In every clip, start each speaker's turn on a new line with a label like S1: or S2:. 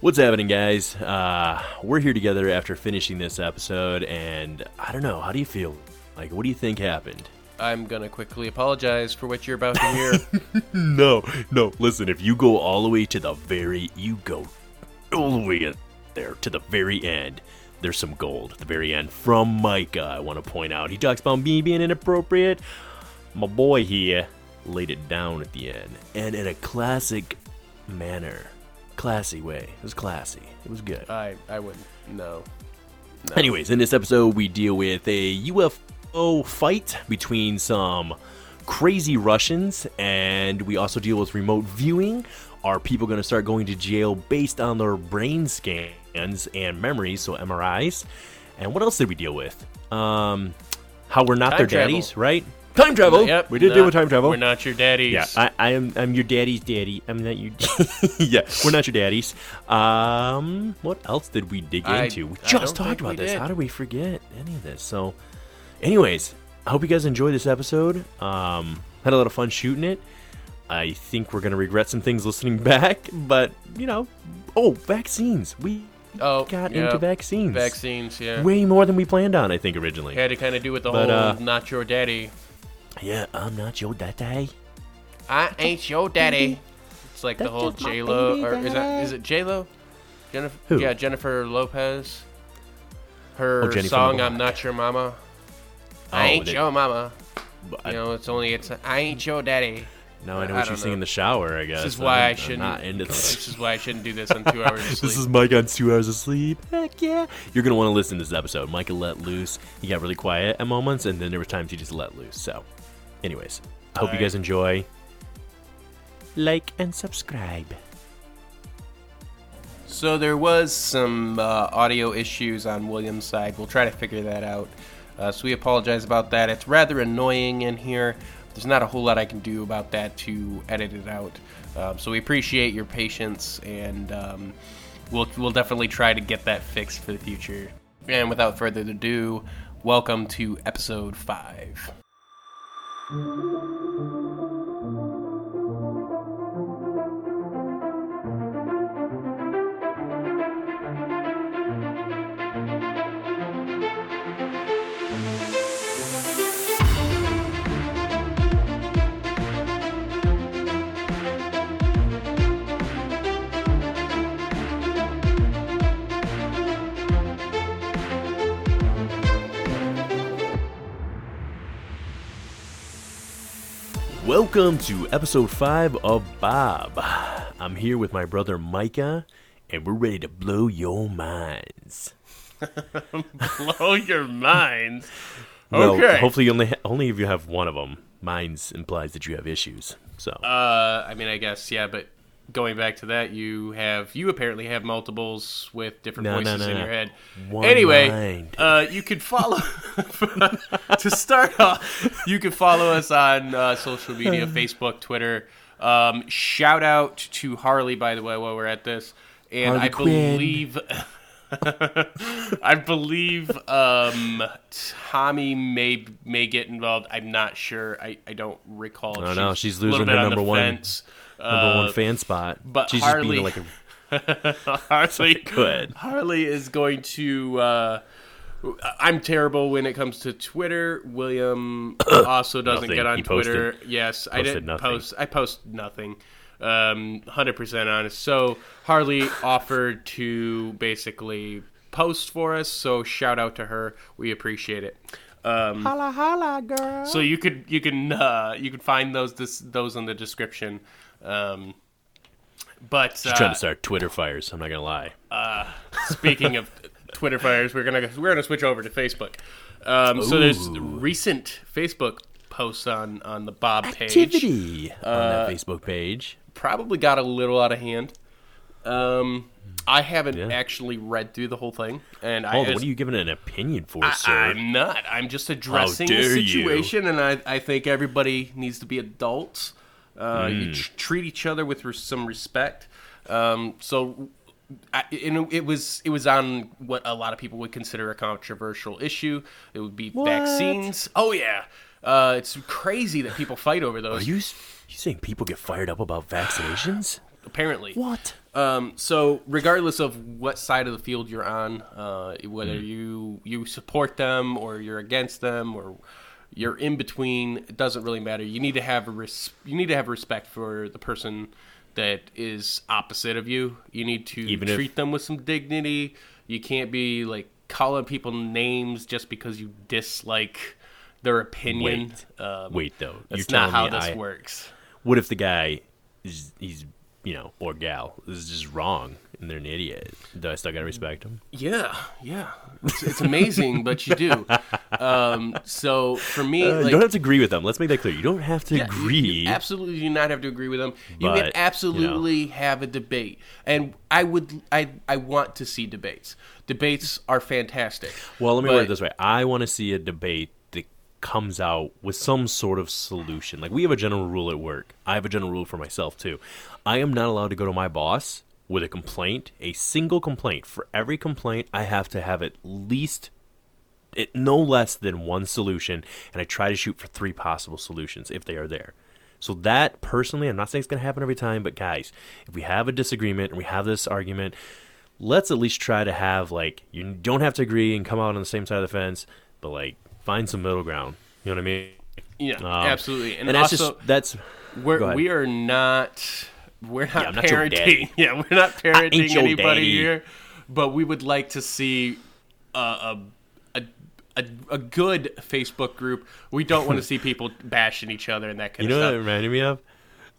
S1: What's happening, guys? Uh, we're here together after finishing this episode, and I don't know. How do you feel? Like, what do you think happened?
S2: I'm gonna quickly apologize for what you're about to hear.
S1: No, no. Listen, if you go all the way to the very, you go all the way there to the very end. There's some gold at the very end from Micah. I want to point out. He talks about me being inappropriate. My boy here laid it down at the end, and in a classic manner, classy way. It was classy. It was good.
S2: I I wouldn't. No. no.
S1: Anyways, in this episode, we deal with a UFO fight between some crazy Russians, and we also deal with remote viewing. Are people going to start going to jail based on their brain scans and memories, so MRIs? And what else did we deal with? Um, how we're not
S2: Time
S1: their
S2: travel.
S1: daddies, right? Time travel.
S2: Yep,
S1: we did
S2: no,
S1: deal with time travel.
S2: We're not your daddies.
S1: Yeah, I, I am. I'm your daddy's daddy. I'm not your. yeah, we're not your daddies. Um, what else did we dig
S2: I-
S1: into? We
S2: I
S1: just talked about this.
S2: did.
S1: How do we forget any of this? So, anyways, I hope you guys enjoyed this episode. Um, had a lot of fun shooting it. I think we're gonna regret some things listening back, but you know, oh, vaccines. We
S2: Oh,
S1: got
S2: yeah.
S1: into vaccines.
S2: Vaccines. Yeah.
S1: Way more than we planned on, I think originally.
S2: Had to kind of do with the
S1: But,
S2: whole
S1: uh,
S2: "not your daddy."
S1: Yeah, I'm not your daddy.
S2: I ain't your daddy. It's like the whole
S1: just my
S2: J Lo,
S1: baby
S2: or is that is it J Lo? Jennifer.
S1: Who?
S2: Yeah, Jennifer Lopez. Her
S1: Oh, Jenny from
S2: song
S1: the
S2: "I'm
S1: Block.
S2: Not Your Mama."
S1: Oh,
S2: I ain't
S1: that-
S2: your mama.
S1: I-
S2: You know, it's only it's I ain't your daddy.
S1: Now I know
S2: I
S1: what you
S2: don't
S1: sing
S2: know.
S1: in the shower. I guess
S2: This is why I
S1: I'm
S2: shouldn't.
S1: Not into
S2: This
S1: this.
S2: is why I shouldn't do this on two hours of sleep.
S1: This is Mike on two hours of sleep. Heck yeah! You're gonna want to listen to this episode. Micah let loose. He got really quiet at moments, and then there were times he just let loose. So, anyways, I hope you guys enjoy. Like and subscribe.
S2: So there was some uh, audio issues on William's side. We'll try to figure that out. Uh, so we apologize about that. It's rather annoying in here. There's not a whole lot I can do about that to edit it out. Um, so we appreciate your patience, and um, we'll we'll definitely try to get that fixed for the future. And without further ado, welcome to episode five. Thank you.
S1: Welcome to episode five of Bob. I'm here with my brother Micah, and we're ready to blow your minds.
S2: Blow your minds. Okay.
S1: Well, hopefully, you only ha- only if you have one of them. Minds implies that you have issues. So,
S2: Uh, I mean, I guess yeah, but going back to that, you have you apparently have multiples with different
S1: No,
S2: voices
S1: no,
S2: in
S1: no.
S2: your head.
S1: One
S2: anyway, uh, you could follow to start off. You can follow us on uh, social media: Facebook, Twitter. Um, shout out to Harley, by the way, while we're at this, and
S1: Harley
S2: I
S1: Quinn.
S2: believe. I believe um, Tommy may may get involved. I'm not sure. I, I don't recall.
S1: I don't know. She's losing her number one-
S2: fence.
S1: Number
S2: Uh,
S1: one fan spot.
S2: but
S1: She's
S2: Harley-
S1: just being like a
S2: Harley,
S1: Good.
S2: Harley is going to. Uh, I'm terrible when it comes to Twitter. William also doesn't
S1: Nothing.
S2: get on
S1: He posted-
S2: Twitter. yes, I didn't
S1: nothing.
S2: post. I post nothing. Um, hundred percent honest. So Harley offered to basically post for us. So shout out to her. We appreciate it. Um,
S1: holla holla girl.
S2: so you could you can uh, you can find those this, those in the description. Um, but uh,
S1: trying to start Twitter fires. I'm not gonna lie.
S2: Speaking of Twitter fires, we're gonna we're gonna switch over to Facebook. Um, so there's recent Facebook posts on on the Bob page.
S1: On
S2: Uh,
S1: that Facebook page.
S2: Probably got a little out of hand. Um, I haven't
S1: Yeah.
S2: actually read through the whole thing, and I
S1: Oh, what are you giving an opinion for, sir?
S2: I'm not. I'm just addressing the
S1: dare you.
S2: situation, and I, I think everybody needs to be adults. Uh,
S1: Hmm.
S2: You tr- treat each other with res- some respect. Um, so, I, you it was it was on what a lot of people would consider a controversial issue. It would be vaccines. Oh yeah, uh, it's crazy that people fight over
S1: Are
S2: those.
S1: you s- you saying people get fired up about vaccinations?
S2: apparently.
S1: What?
S2: Um, so regardless of what side of the field you're on, uh, whether you you support them or you're against them or you're in between, it doesn't really matter. You need to have a res- you need to have respect for the person that is opposite of you. You need to
S1: Even if-
S2: treat them with some dignity. You can't be like calling people names just because you dislike their opinion.
S1: Wait.
S2: Um,
S1: Wait though,
S2: that's
S1: you're
S2: not how this
S1: I,
S2: works.
S1: What if the guy is he's you know or gal is just wrong and they're an idiot? Do I still gotta respect him?
S2: Yeah, yeah, it's, it's amazing, but you do. Um, so for me,
S1: Uh,
S2: like,
S1: you don't have to agree with them. Let's make that clear. You don't have to
S2: yeah,
S1: agree.
S2: You, absolutely do not have to agree with them. You
S1: But, you
S2: can
S1: know.
S2: absolutely have a debate, and I would, I, I want to see debates. Debates are fantastic.
S1: Well, let me
S2: But-
S1: word it this way. I want to see a debate that comes out with some sort of solution. Like we have a general rule at work. I have a general rule for myself too. I am not allowed to go to my boss with a complaint, a single complaint. For every complaint, I have to have at least it no less than one solution, and I try to shoot for three possible solutions if they are there. So that personally, I'm not saying it's going to happen every time, but guys, if we have a disagreement and we have this argument, let's at least try to have like you don't have to agree and come out on the same side of the fence, but like find some middle ground. You know what I mean?
S2: Yeah,
S1: Um,
S2: absolutely. And,
S1: And, that's
S2: also,
S1: just that's
S2: we're, we are not we're not
S1: I'm not
S2: parenting.
S1: daddy.
S2: Yeah, we're not parenting anybody
S1: daddy.
S2: here, but we would like to see a a, a a a good Facebook group. We don't want to see people bashing each other and that kind of thing.
S1: you know what it reminded me of.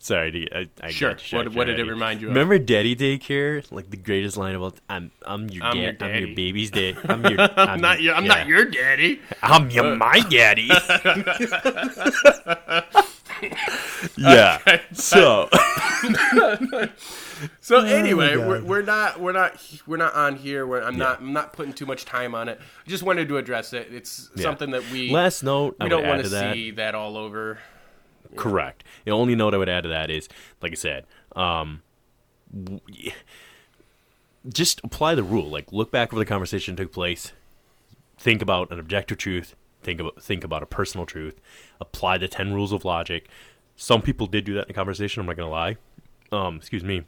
S1: Sorry, to- I, I
S2: Sure.
S1: got
S2: What- what did it remind you of?
S1: Remember Daddy Daycare? Like the greatest line of all. I'm I'm your
S2: I'm
S1: dad.
S2: your
S1: I'm your baby's dad. I'm your.
S2: I'm not your I'm
S1: yeah.
S2: not your daddy.
S1: I'm your my daddy. yeah. So
S2: So
S1: Oh
S2: anyway, we're, we're not we're not we're not on here. We're, I'm not I'm not putting too much time on it. Just wanted to address it. It's
S1: Yeah.
S2: something that we
S1: last note
S2: we
S1: would
S2: don't want
S1: to that.
S2: see that all over.
S1: Correct. The only note I would add to that is, like I said, um, w- just apply the rule. Like, look back where the conversation took place. Think about an objective truth. Think about think about a personal truth. Apply the ten rules of logic. Some people did do that in conversation. I'm not gonna lie. Um, excuse me.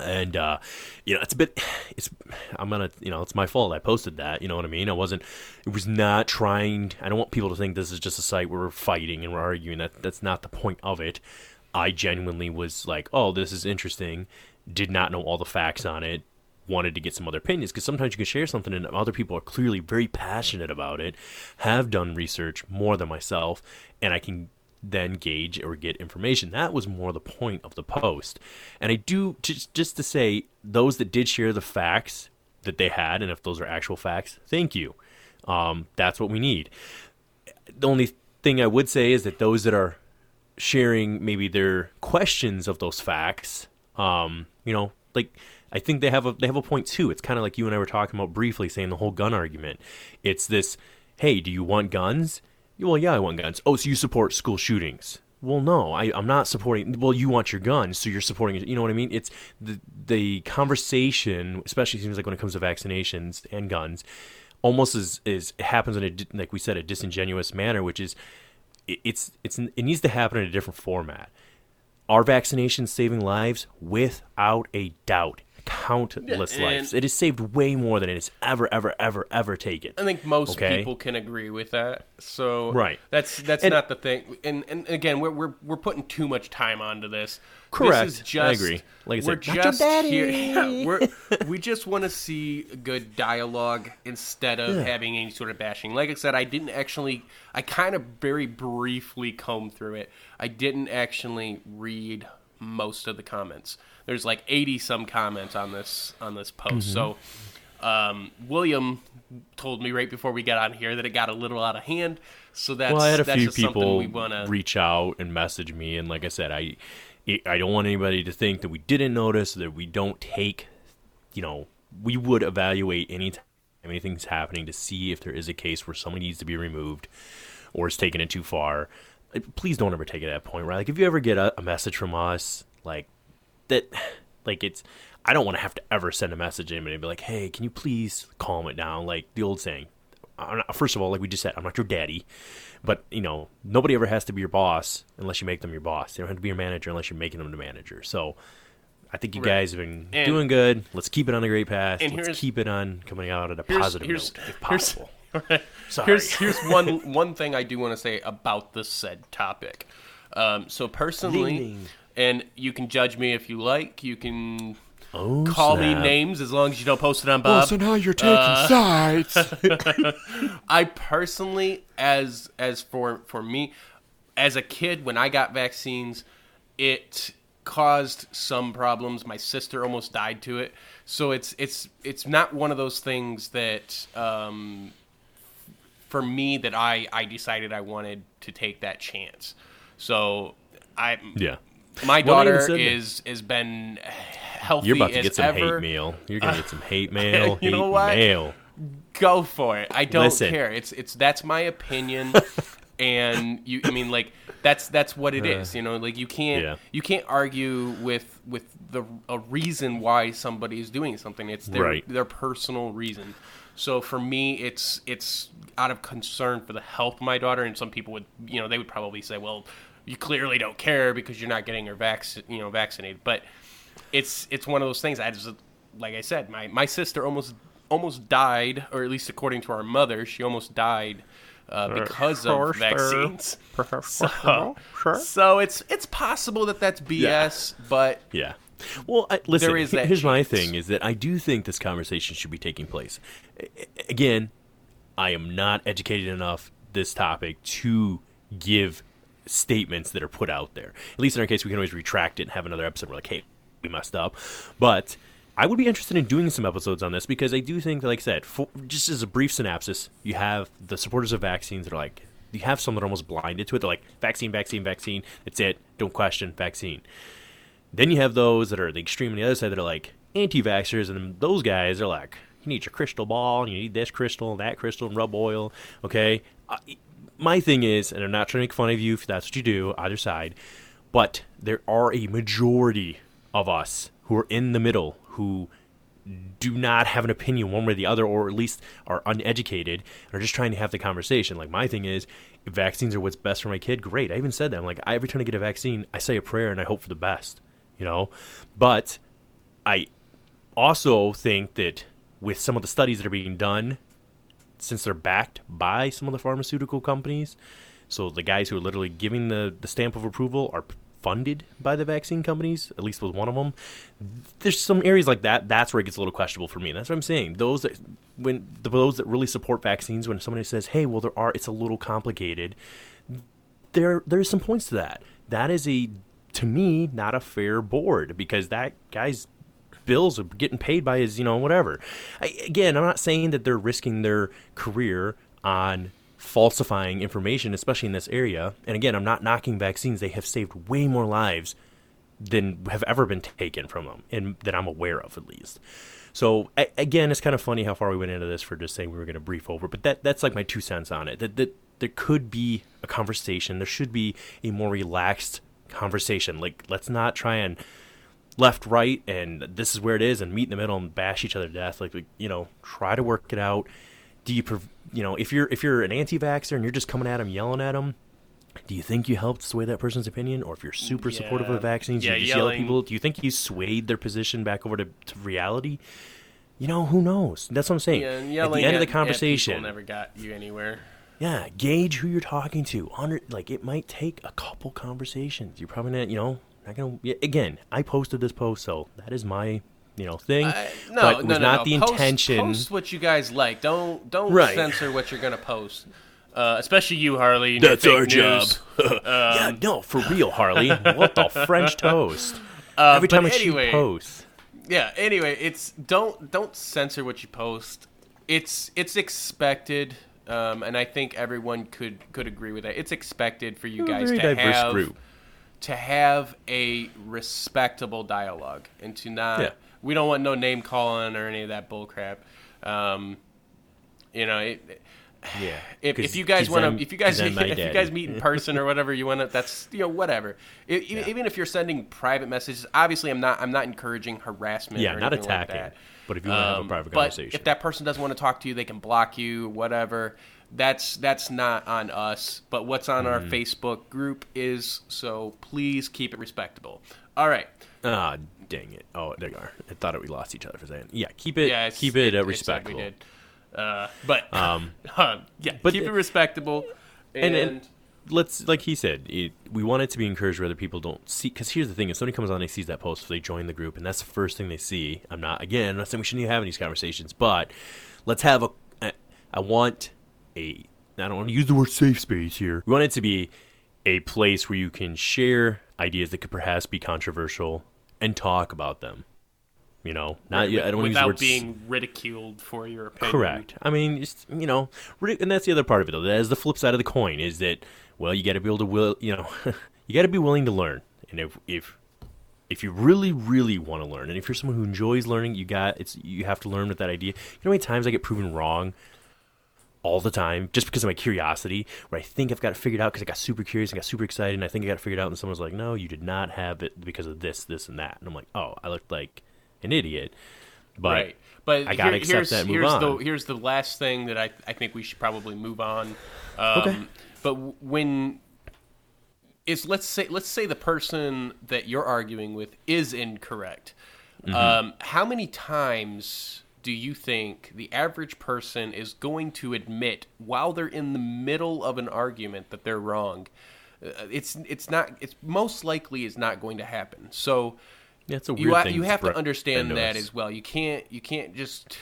S1: And uh, you know, it's a bit. It's I'm gonna. You know, it's my fault. I posted that. You know what I mean? I wasn't. It was not trying. I don't want people to think this is just a site where we're fighting and we're arguing. That that's not the point of it. I genuinely was like, oh, this is interesting. Did not know all the facts on it. Wanted to get some other opinions because sometimes you can share something and other people are clearly very passionate about it, have done research more than myself, and I can then gauge or get information. That was more the point of the post. And I do just just to say those that did share the facts that they had, and if those are actual facts, thank you. Um, that's what we need. The only thing I would say is that those that are sharing maybe their questions of those facts, um, you know, like I think they have a they have a point too. It's kind of like you and I were talking about briefly, saying the whole gun argument. It's this: Hey, do you want guns? Well, yeah, I want guns. Oh, so you support school shootings? Well, no, I, I'm not supporting. Well, you want your guns, so you're supporting. You know what I mean? It's the the conversation, especially seems like when it comes to vaccinations and guns, almost is is happens in a like we said a disingenuous manner, which is it, it's it's it needs to happen in a different format. Are vaccinations saving lives? Without a doubt, countless
S2: Yeah,
S1: lives. It has saved way more than it has ever, ever, ever, ever taken.
S2: I think most
S1: Okay.
S2: people can agree with that. So
S1: Right.
S2: that's that's
S1: And-
S2: not the thing. And and again, we're we're we're putting too much time onto this.
S1: Correct.
S2: This is
S1: I agree. Like I
S2: we're
S1: said,
S2: just
S1: daddy.
S2: here. Yeah, we're, we just want to see good dialogue instead of
S1: Yeah.
S2: having any sort of bashing. Like I said, I didn't actually. I kind of very briefly combed through it. I didn't actually read most of the comments. There's like 80 some comments on this on this post.
S1: Mm-hmm.
S2: So um, William told me right before we got on here that it got a little out of hand. So that's
S1: well, I had a
S2: that's
S1: few
S2: just something
S1: people
S2: we want to.
S1: reach out and message me, and like I said, I I don't want anybody to think that we didn't notice that we don't take, you know, we would evaluate any time anything's happening to see if there is a case where someone needs to be removed or is taking it too far. Please don't ever take it to that point, right? Like if you ever get a, a message from us, like that, like it's. I don't want to have to ever send a message to anybody and be like, "Hey, can you please calm it down?" Like the old saying, not, first of all, like we just said, I'm not your daddy, but you know, nobody ever has to be your boss unless you make them your boss. They don't have to be your manager unless you're making them the manager. So I think you
S2: Right.
S1: guys have been
S2: And-
S1: doing good. Let's keep it on the great path. Let's keep it on coming out at a
S2: here's-
S1: positive
S2: here's-
S1: note, if possible.
S2: Right.
S1: Sorry.
S2: Here's here's one one thing I do want to say about this said topic. Um, so personally, and you can judge me if you like. You can
S1: Oh,
S2: call me names as long as you don't post it on Bob.
S3: So now you're taking
S2: Uh,
S3: sides.
S2: I personally, as as for for me, as a kid when I got vaccines, it caused some problems. My sister almost died to it. So it's it's it's not one of those things that um, for me that I I decided I wanted to take that chance. So I
S1: Yeah.
S2: my
S1: Well, I even
S2: daughter is has been healthy
S1: You're about to get some
S2: ever.
S1: hate mail. You're gonna get some hate mail.
S2: You know
S1: hate
S2: what?
S1: Mail.
S2: go for it. I don't
S1: Listen.
S2: care. It's it's that's my opinion, and you. I mean, like that's that's what it is. You know, like you can't
S1: Uh, yeah.
S2: you can't argue with with the a reason why somebody is doing something. It's their
S1: Right.
S2: their personal reason. So for me, it's it's out of concern for the health of my daughter, and some people would you know they would probably say, well, you clearly don't care because you're not getting her vac you know vaccinated, but it's it's one of those things. I just like I said, my my sister almost almost died, or at least according to our mother, she almost died uh, because of vaccines. So, so it's it's possible that that's BS, but
S1: Yeah. Well, I, listen.
S2: There is that
S1: here's my thing: is that I do think this conversation should be taking place. Again, I am not educated enough this topic to give statements that are put out there. At least in our case, we can always retract it and have another episode. Where like, hey, we messed up. But I would be interested in doing some episodes on this because I do think, like I said, for, just as a brief synopsis, you have the supporters of vaccines that are like. You have some that are almost blinded to it. They're like, vaccine, vaccine, vaccine. That's it. Don't question vaccine. Then you have those that are the extreme on the other side that are like anti-vaxxers, and those guys are like, you need your crystal ball, and you need this crystal and that crystal and rub oil. Okay, uh, my thing is, and I'm not trying to make fun of you if that's what you do, either side, but there are a majority of us who are in the middle who do not have an opinion one way or the other, or at least are uneducated and are just trying to have the conversation. Like my thing is, vaccines are what's best for my kid, great. I even said that. I'm like, I, every time I get a vaccine, I say a prayer and I hope for the best. You know, but I also think that with some of the studies that are being done, since they're backed by some of the pharmaceutical companies, so the guys who are literally giving the, the stamp of approval are funded by the vaccine companies, at least with one of them. There's some areas like that. That's where it gets a little questionable for me. That's what I'm saying. Those that when those that really support vaccines, when somebody says, "Hey, well, there are," it's a little complicated. There, there's some points to that. That is a, to me, not a fair board because that guy's bills are getting paid by his, you know, whatever. I, again, I'm not saying that they're risking their career on falsifying information, especially in this area. And again, I'm not knocking vaccines. They have saved way more lives than have ever been taken from them, and that I'm aware of at least. So a- again, it's kind of funny how far we went into this for just saying we were going to brief over, but that that's like my two cents on it. That that there could be a conversation. There should be a more relaxed conversation. Like let's not try and left, right, and this is where it is, and meet in the middle and bash each other to death. Like, you know, try to work it out. Do you, you know, if you're if you're an anti-vaxxer and you're just coming at them, yelling at them, do you think you helped sway that person's opinion? Or if you're super supportive
S2: Yeah.
S1: of vaccines,
S2: Yeah,
S1: you just yell at
S2: yelling-
S1: people, do you think you swayed their position back over to, to reality? You know, who knows? That's what I'm saying.
S2: Yeah,
S1: at the
S2: yelling
S1: end of the conversation,
S2: never got you anywhere.
S1: Yeah, gauge who you're talking to. Under, like it might take a couple conversations. You're probably not, you know, not gonna. Yeah, again, I posted this post, so that is my, you know, thing.
S2: Uh, no,
S1: but it
S2: no,
S1: was
S2: no,
S1: not
S2: no.
S1: the
S2: Post-
S1: intention.
S2: Post what you guys like. Don't don't
S1: Right.
S2: censor what you're gonna post. Uh, especially you, Harley.
S1: That's
S2: fake
S1: our job.
S2: news.
S1: yeah, no, for real, Harley. what the French toast?
S2: Uh,
S1: Every
S2: but
S1: time
S2: anyway,
S1: she posts.
S2: Yeah. Anyway, it's don't don't censor what you post. It's it's expected, um, and I think everyone could could agree with that. It's expected for you guys to have
S1: group.
S2: to have a respectable dialogue and to not.
S1: Yeah.
S2: We don't want no name calling or any of that bull crap. Um, you know, it,
S1: Yeah.
S2: if, if you guys want to, if you guys, if you guys meet in person or whatever, you want to, that's you know whatever. I- e- Even if you're sending private messages, obviously I'm not, I'm not encouraging harassment.
S1: Yeah,
S2: or
S1: not
S2: anything like
S1: attacking.
S2: that.
S1: But if you want to have a
S2: Um,
S1: private
S2: but
S1: conversation,
S2: if that person doesn't want to talk to you, they can block you, whatever. That's that's not on us. But what's on our
S1: Mm-hmm.
S2: Facebook group is so please keep it respectable. All right.
S1: Ah, Dang it! Oh, there you are. I thought it, we lost each other for a second. Yeah, keep it.
S2: Yeah, it's-
S1: keep it, uh, respectful.
S2: We did. Uh, but
S1: Um,
S2: yeah,
S1: but
S2: keep
S1: the-
S2: it respectable. And,
S1: and, and let's like he said it, we want it to be encouraged where other people don't see because here's the thing if somebody comes on and they sees that post they join the group and that's the first thing they see i'm not again i'm not saying we shouldn't be having these conversations but let's have a I- i want a i don't want to use the word safe space here we want it to be a place where you can share ideas that could perhaps be controversial and talk about them you know not i don't want to use the
S2: without
S1: s-
S2: being ridiculed for your opinion.
S1: Correct. I mean, just, you know, and that's the other part of it though. That is the flip side of the coin. Is that well, you got to be able to will, you know, you got to be willing to learn. And if if if you really really want to learn, and if you're someone who enjoys learning, you got it's you have to learn with that idea. You know how many times I get proven wrong all the time just because of my curiosity, where I think I've got it figured out because I got super curious and got super excited, and I think I got it figured out, and someone's like, "No, you did not have it because of this, this, and that," and I'm like, "Oh, I looked like an idiot." But
S2: right. But
S1: I gotta
S2: here-
S1: accept
S2: here's,
S1: that and move
S2: here's
S1: on.
S2: the here's the last thing that I I think we should probably move on. Um,
S1: Okay.
S2: But when is let's say let's say the person that you're arguing with is incorrect.
S1: Mm-hmm.
S2: Um, how many times do you think the average person is going to admit while they're in the middle of an argument that they're wrong? Uh, It's it's not it's most likely is not going to happen. So
S1: yeah, it's a weird
S2: you
S1: thing.
S2: you have to understand that as well. You can't you can't just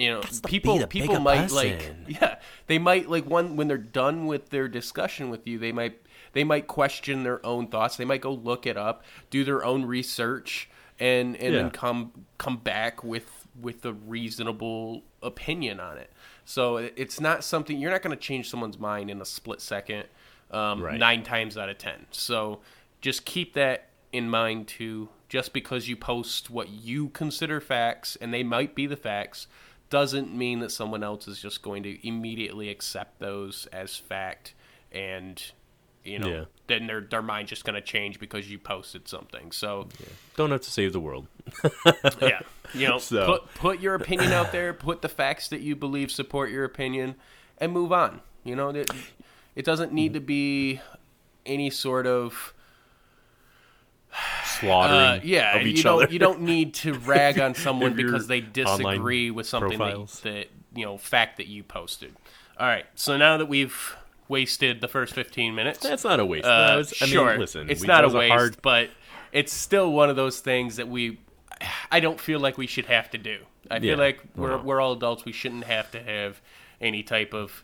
S2: you know people people might like yeah they might like one when they're done with their discussion with you they might they might question their own thoughts. They might go look it up do their own research and and
S1: Yeah.
S2: then come come back with with a reasonable opinion on it. So it's not something you're not going to change someone's mind in a split second um,
S1: Right.
S2: nine times out of ten. So just keep that in mind too. Just because you post what you consider facts and they might be the facts doesn't mean that someone else is just going to immediately accept those as fact and you know
S1: Yeah.
S2: then their their mind's just going to change because you posted something. So
S1: Don't have to save the world.
S2: yeah. You know
S1: So-
S2: put put your opinion out there put the facts that you believe support your opinion and move on. You know it, it doesn't need mm-hmm. to be any sort of
S1: Slaughtering
S2: uh, yeah,
S1: of each
S2: you don't you don't need to rag on someone because they disagree with something that,
S1: profiles.
S2: that you know fact that you posted. All right, so now that we've wasted the first fifteen minutes,
S1: That's not a waste.
S2: uh,
S1: was- I mean,
S2: sure,
S1: listen,
S2: it's not a
S1: was
S2: waste,
S1: hard-
S2: but it's still one of those things that we. I don't feel like we should have to do. I feel
S1: Yeah,
S2: like we're we're all adults. We shouldn't have to have any type of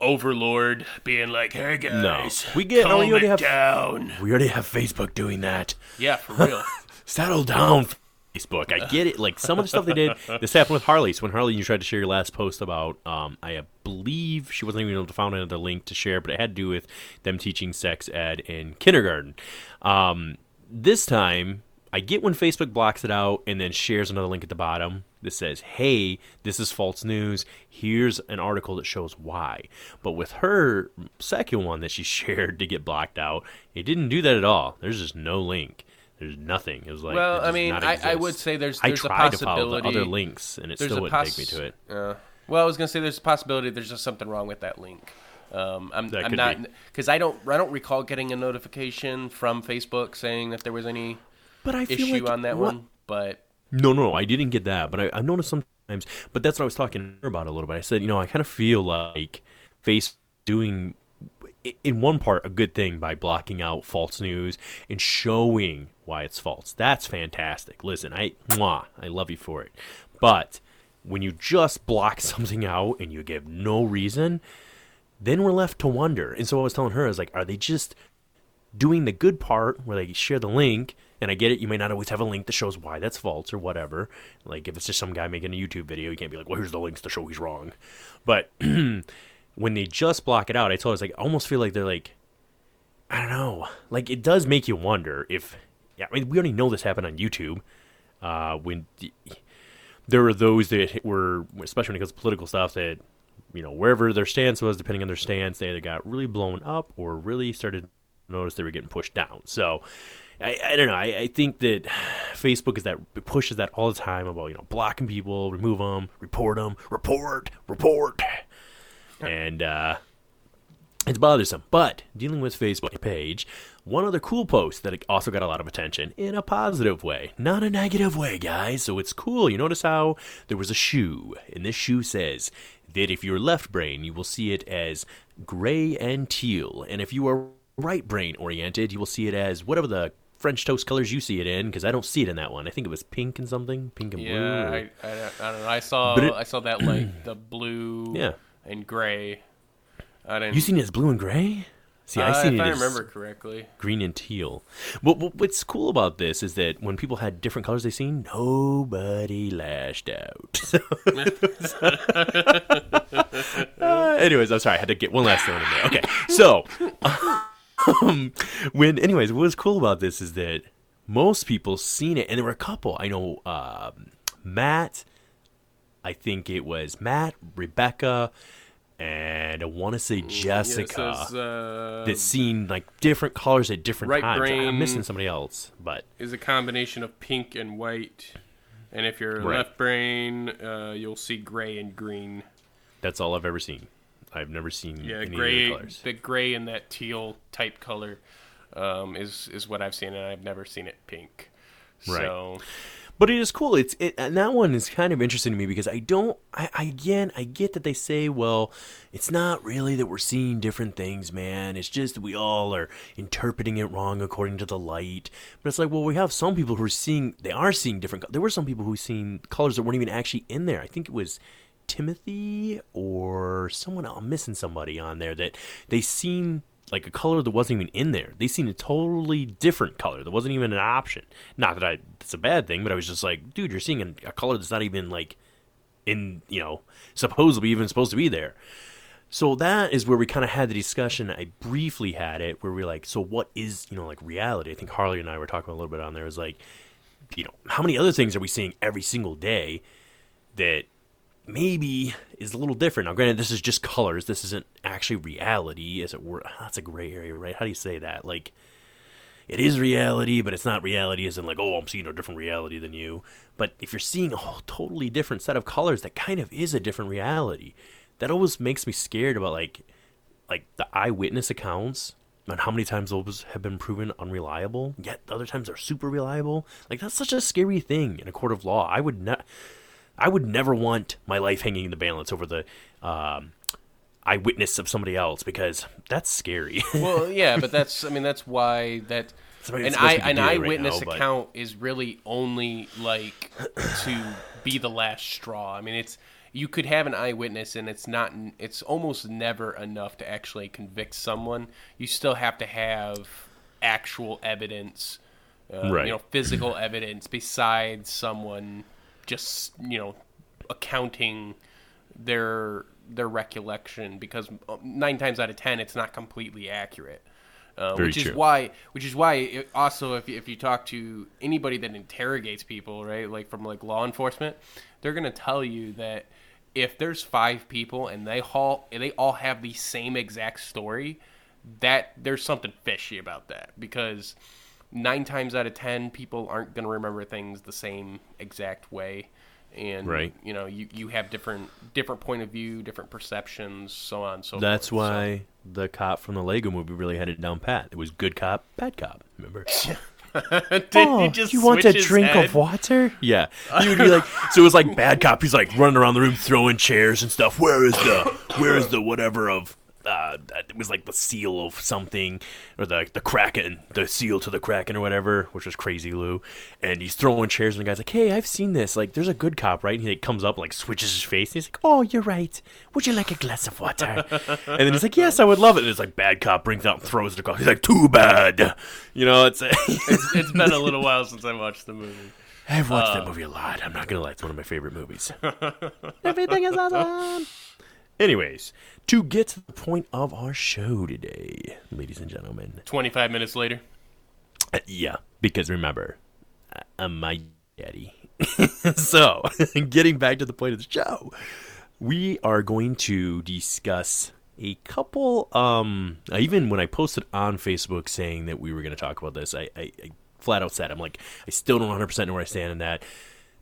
S2: overlord being like, "Hey guys,
S1: We get- oh,
S2: calm
S1: you already
S2: it
S1: have-
S2: down."
S1: We already have Facebook doing that.
S2: Yeah, for real.
S1: Settle down, Facebook. I get it. Like some of the stuff they did. This happened with Harley. So when Harley, you tried to share your last post about, um, I believe she wasn't even able to find another link to share, but it had to do with them teaching sex ed in kindergarten. Um, this time, I get when Facebook blocks it out and then shares another link at the bottom that says, "Hey, this is false news. Here's an article that shows why." But with her second one that she shared to get blocked out, it didn't do that at all. There's just no link. There's nothing. It was like,
S2: Well, I mean, I- I would say there's-
S1: I
S2: there's a
S1: tried to follow the other links, and it still wouldn't
S2: poss-
S1: take me to it.
S2: Uh, well, I was gonna say there's a possibility there's just something wrong with that link. Um, I'm,
S1: That
S2: I'm not
S1: be.
S2: because I don't I don't recall getting a notification from Facebook saying that there was any
S1: But I feel
S2: issue
S1: like
S2: on that
S1: what-
S2: one. But
S1: No, no, I didn't get that, but I, I noticed sometimes. But that's what I was talking about a little bit. I said, you know, I kind of feel like Face doing, in one part, a good thing by blocking out false news and showing why it's false. That's fantastic. Listen, I, mwah, I love you for it. But when you just block something out and you give no reason, then we're left to wonder. And so I was telling her, I was like, are they just doing the good part where they share the link and i get it you may not always have a link that shows why that's false or whatever. Like if it's just some guy making a youtube video you can't be like well here's the links to show he's wrong. But when they just block it out i told I like I almost feel like they're like i don't know. Like it does make you wonder if yeah i mean we already know this happened on youtube uh when the, there were those that were especially when it comes to political stuff that you know wherever their stance was depending on their stance they either got really blown up or really started notice they were getting pushed down. So I, I don't know. I, I think that Facebook is that pushes that all the time about you know blocking people, remove them, report them, report, report, and uh, it's bothersome. But dealing with Facebook page, one other cool post that also got a lot of attention in a positive way, not a negative way, guys. So it's cool. You notice how there was a shoe, and this shoe says that if you're left brain, you will see it as gray and teal, and if you are right brain oriented, you will see it as whatever the French toast colors you see it in, because I don't see it in that one. I think it was pink and something, pink and blue.
S2: Yeah, I, I, I don't know. I saw
S1: it-
S2: I saw that like the blue
S1: Yeah.
S2: and gray. I didn't.
S1: You seen it as blue and gray? See, I
S2: uh,
S1: seen
S2: if
S1: it
S2: I
S1: as
S2: remember correctly.
S1: green and teal. But what, what's cool about this is that when people had different colors they seen, nobody lashed out. Uh, anyways, I'm sorry, I had to get one last thing in there. Okay, so um, when, anyways, what was cool about this is that most people seen it, and there were a couple. I know um, Matt. I think it was Matt, Rebecca, and I want to say Jessica
S2: says, uh,
S1: that seen like different colors at different
S2: Right
S1: times.
S2: brain-
S1: I'm missing somebody else, but
S2: is a combination of pink and white. And if you're
S1: Right.
S2: left brain, uh, you'll see gray and green.
S1: that's all I've ever seen. I've never seen
S2: Yeah,
S1: any
S2: gray, the gray and that teal type color um, is is what I've seen, and I've never seen it pink.
S1: Right.
S2: So
S1: But it is cool. It's it, and that one is kind of interesting to me because I don't. I, I again, I get that they say, well, it's not really that we're seeing different things, man. It's just that we all are interpreting it wrong according to the light. But it's like, well, we have some people who are seeing. They are seeing different. There were some people who seen colors that weren't even actually in there. I think it was Timothy or someone else. I'm missing somebody on there that they seen like a color that wasn't even in there. They seen a totally different color that wasn't even an option. Not that I it's a bad thing, but I was just like, dude, you're seeing a, a color that's not even like in you know supposedly even supposed to be there. So that is where we kind of had the discussion. I briefly had it where we are like, so what is you know like reality? I think Harley and I were talking a little bit on there. Is like, you know, how many other things are we seeing every single day that maybe is a little different. Now, granted, this is just colors. This isn't actually reality, as it were. That's a gray area, right? How do you say that? Like, it is reality, but it's not reality, as in like, oh, I'm seeing a different reality than you. But if you're seeing a whole totally different set of colors, that kind of is a different reality. That always makes me scared about like, like the eyewitness accounts and how many times those have been proven unreliable. Yet other times they're super reliable. Like that's such a scary thing in a court of law. I would not. I would never want my life hanging in the balance over the um, eyewitness of somebody else because that's scary.
S2: well, yeah, but that's I mean that's why that an eye an
S1: it right
S2: eyewitness
S1: now, but-
S2: account is really only like to be the last straw. I mean, it's you could have an eyewitness and it's not it's almost never enough to actually convict someone. You still have to have actual evidence, uh,
S1: Right.
S2: you know, physical evidence besides someone just you know accounting their their recollection because uh, nine times out of ten it's not completely accurate. Uh, which
S1: true.
S2: is why, which is why, it, also if you, if you talk to anybody that interrogates people, right, like from like law enforcement, they're gonna tell you that if there's five people and they all they all have the same exact story, that there's something fishy about that because nine times out of ten people aren't gonna remember things the same exact way and
S1: Right.
S2: you know you, you have different different point of view different perceptions so on so
S1: That's
S2: forth. So-
S1: why the cop from the Lego movie really had it down pat. It was good cop, bad cop. Remember?
S2: Did
S1: oh,
S2: he just
S1: you want a drink
S2: head?
S1: of water? Yeah. He would be like, so it was like bad cop. He's like running around the room throwing chairs and stuff. Where is the, where is the whatever of, uh, it was like the seal of something, or the the kraken, the seal to the kraken or whatever, which was Krazy Glue. And he's throwing chairs, and the guy's like, hey, I've seen this. Like, there's a good cop, right? And he like, comes up, like switches his face. And he's like, oh, you're right. Would you like a glass of water? and then he's like, yes, I would love it. And it's like bad cop brings out and throws it across. He's like, too bad. You know, it's.
S2: it's, it's been a little while since I watched the movie.
S1: I've watched
S2: Uh.
S1: that movie a lot. I'm not gonna lie, it's one of my favorite movies. Everything is awesome. Anyways, to get to the point of our show today, ladies and gentlemen.
S2: 25 minutes later.
S1: Uh, yeah, because remember, I- I'm my daddy. so, getting back to the point of the show, we are going to discuss a couple. Um, even when I posted on Facebook saying that we were going to talk about this, I, I, I flat out said, I'm like, I still don't 100 percent know where I stand in that,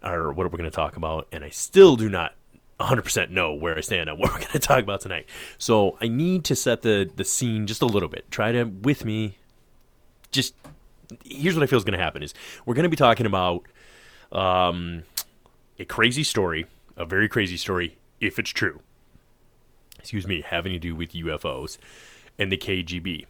S1: or what we're going to talk about, and I still do not 100% know where I stand on what we're going to talk about tonight. So I need to set the, the scene just a little bit. Try to, with me, just here's what I feel is going to happen is we're going to be talking about um, a crazy story, a very crazy story, if it's true. Excuse me, having to do with UFOs and the KGB.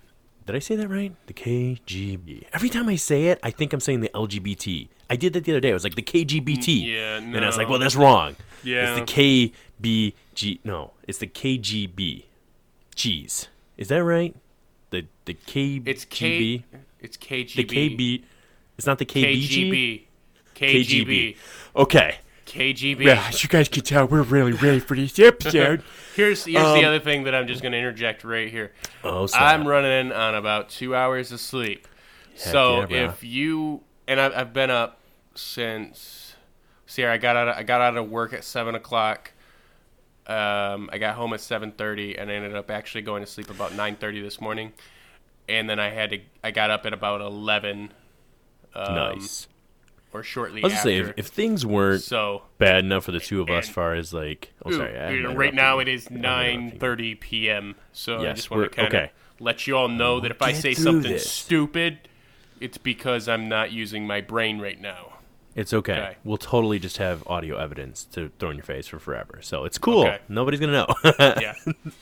S1: Did I say that right? The KGB. Every time I say it, I think I'm saying the LGBT. I did that the other day. I was like the KGBT.
S2: Yeah,
S1: And I was like, well, that's wrong.
S2: Yeah.
S1: It's the KBG. No, it's the KGB. Jeez. Is that right? The the KGB.
S2: It's K. It's KGB.
S1: The KB. It's not the KBG.
S2: KGB. KGB.
S1: Okay.
S2: KGB.
S1: Yeah, as you guys can tell, we're really ready for this episode.
S2: Here's here's
S1: Um,
S2: the other thing that I'm just going to interject right here.
S1: oh.
S2: I'm running on about two hours of sleep. so
S1: yeah,
S2: if you and I've, I've been up since see I got out of, I got out of work at seven o'clock. Um, I got home at seven thirty and I ended up actually going to sleep about nine thirty this morning. And then I had to I got up at about eleven. Um,
S1: nice.
S2: Or shortly
S1: I was gonna say, if, if things weren't
S2: so
S1: bad enough for the two of us, far as like, oh,
S2: Ooh,
S1: sorry, I
S2: right now it is
S1: I'm interrupting you.
S2: nine thirty p.m. So I
S1: Yes,
S2: just want to kind of
S1: okay.
S2: let you all know that if I say something
S1: this.
S2: stupid, it's because I'm not using my brain right now.
S1: It's okay.
S2: Okay.
S1: We'll totally just have audio evidence to throw in your face for forever. So it's cool.
S2: Okay.
S1: Nobody's gonna know.
S2: Yeah.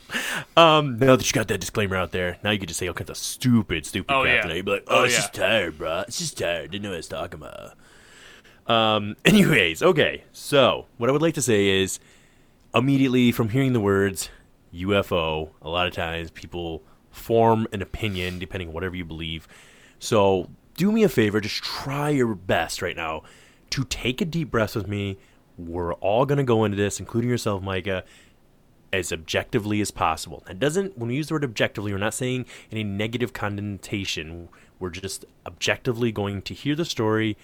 S1: um, now that you got that disclaimer out there, now you can just say all kinds of stupid, stupid
S2: Oh,
S1: crap
S2: yeah.
S1: tonight. You'd be like, oh,
S2: Oh,
S1: it's
S2: yeah.
S1: just tired, bro. It's just tired. Didn't know what I was talking about. Um. Anyways, okay. So what I would like to say is, immediately from hearing the words UFO, a lot of times people form an opinion depending on whatever you believe. So do me a favor, just try your best right now to take a deep breath with me. We're all going to go into this, including yourself, Micah, as objectively as possible. That doesn't, when we use the word objectively, we're not saying any negative connotation. We're just objectively going to hear the story,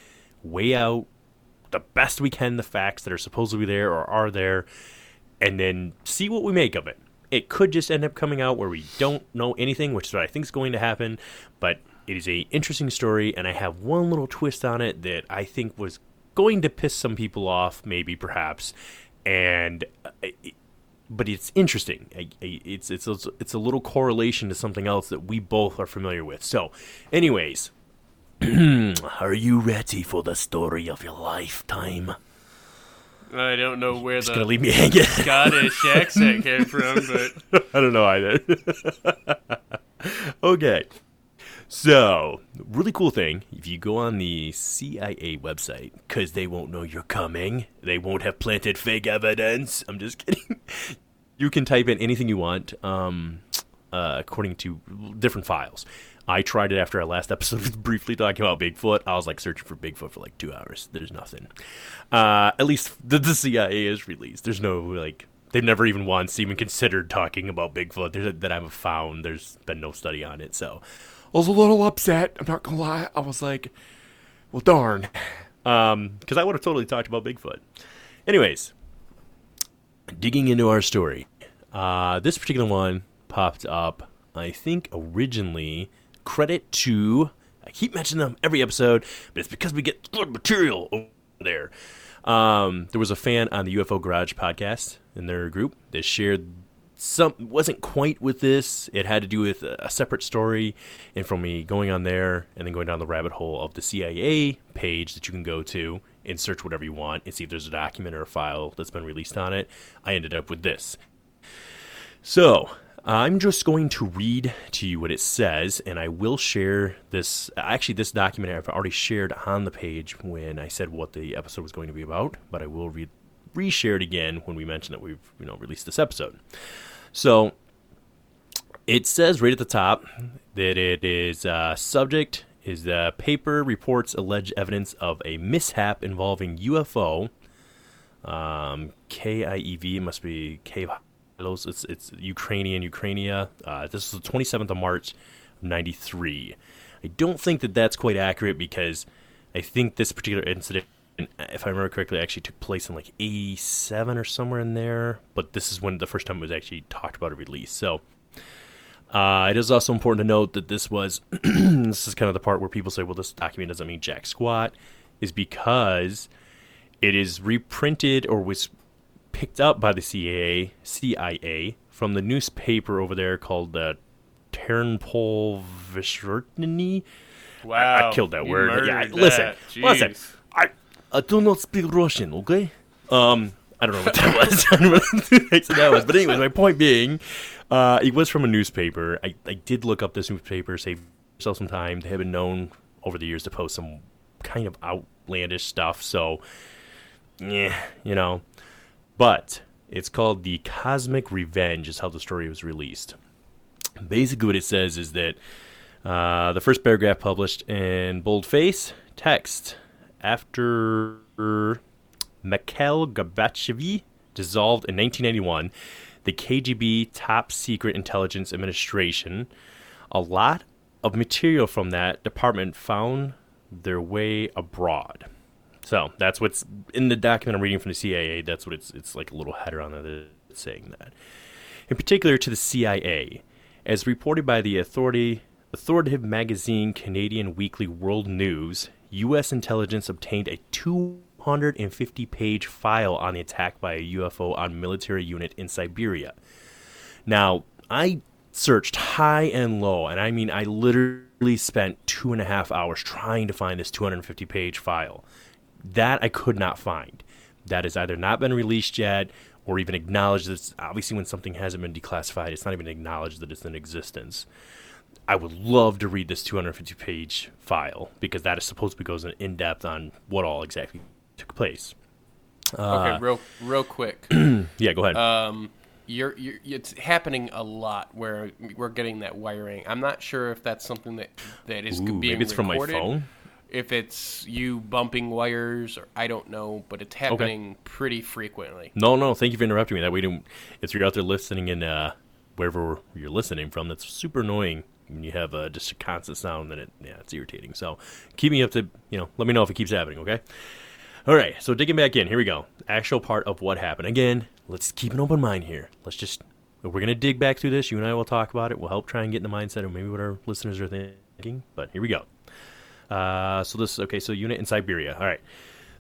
S1: weigh out the best we can the facts that are supposedly there or are there, and then see what we make of it. It could just end up coming out where we don't know anything, which is what I think is going to happen, but it is a interesting story, and I have one little twist on it that I think was going to piss some people off, maybe perhaps, and uh, it, but it's interesting. It's it's it's a little correlation to something else that we both are familiar with. So, anyways, are you ready for the story of your lifetime?
S2: I don't know where
S1: Just gonna
S2: the
S1: leave me hanging.
S2: Scottish accent came from, but
S1: I don't know either. okay. So, really cool thing if you go on the CIA website, because they won't know you're coming, they won't have planted fake evidence. I'm just kidding. You can type in anything you want um, uh, according to different files. I tried it after our last episode, briefly talking about Bigfoot. I was like searching for Bigfoot for like two hours. There's nothing. Uh, at least the, the CIA is released. There's no like they've never even once even considered talking about Bigfoot that I've found. There's been no study on it, so I was a little upset. I'm not gonna lie. I was like, well, darn, um, because I would have totally talked about Bigfoot. Anyways, digging into our story, uh, this particular one popped up. I think originally credit to I keep mentioning them every episode, but it's because we get good material over there. Um, there was a fan on the UFO Garage podcast in their group that shared some wasn't quite with this. It had to do with a separate story, and from me going on there and then going down the rabbit hole of the CIA page that you can go to and search whatever you want and see if there's a document or a file that's been released on it. I ended up with this. So, I'm just going to read to you what it says, and I will share this. Actually, this document I've already shared on the page when I said what the episode was going to be about, but I will re- reshare it again when we mention that we've you know released this episode. So, it says right at the top that it is uh, subject is the paper reports alleged evidence of a mishap involving UFO. Um, KIEV must be K. It's it's Ukrainian Ukrainia. Uh, this is the 27th of March, '93. I don't think that that's quite accurate because I think this particular incident, if I remember correctly, actually took place in like '87 or somewhere in there. But this is when the first time it was actually talked about or released. So uh, it is also important to note that this was this is kind of the part where people say, "Well, this document doesn't mean jack squat," is because it is reprinted or was picked up by the CIA, CIA from the newspaper over there called the Ternpol Vishvertny.
S2: Wow.
S1: I killed that word. Yeah,
S2: murdered
S1: listen,
S2: that.
S1: listen.
S2: Jeez.
S1: I, I do not speak Russian, okay? Um, I don't know what that was. I don't know what that was. But anyway, my point being, uh, it was from a newspaper. I, I did look up this newspaper, save yourself some time. They have been known over the years to post some kind of outlandish stuff. So, yeah, you know. But it's called The Cosmic Revenge, is how the story was released. Basically, what it says is that uh, the first paragraph published in boldface text after Mikhail Gorbachev dissolved in 1991, the KGB Top Secret Intelligence Administration, a lot of material from that department found their way abroad. So that's what's in the document I'm reading from the CIA. That's what it's it's like a little header on there that's saying that. In particular to the CIA, as reported by the authority authoritative magazine Canadian Weekly World News, U.S. intelligence obtained a 250 page file on the attack by a UFO on military unit in Siberia. Now, I searched high and low, and I mean, I literally spent two and a half hours trying to find this 250 page file. That I could not find. That has either not been released yet or even acknowledged. That obviously, when something hasn't been declassified, it's not even acknowledged that it's in existence. I would love to read this 250 page file because that is supposed to be goes in depth on what all exactly took place.
S2: okay, real real quick.
S1: Yeah, go ahead.
S2: um, you're, you're it's happening a lot where we're getting that wiring. I'm not sure if that's something that that is
S1: Ooh,
S2: being
S1: maybe it's from my phone.
S2: If it's you bumping wires, or I don't know, but it's happening pretty frequently.
S1: No, no, thank you for interrupting me. That way, don't, if you're out there listening in uh, wherever you're listening from, that's super annoying. When you have uh, just a constant sound, then it yeah, it's irritating. So keep me up to you know, let me know if it keeps happening. Okay. All right, so digging back in, here we go. Actual part of what happened. Again, let's keep an open mind here. Let's just we're gonna dig back through this. You and I will talk about it. We'll help try and get in the mindset of maybe what our listeners are thinking. But here we go. Uh, so this okay. So unit in Siberia. All right.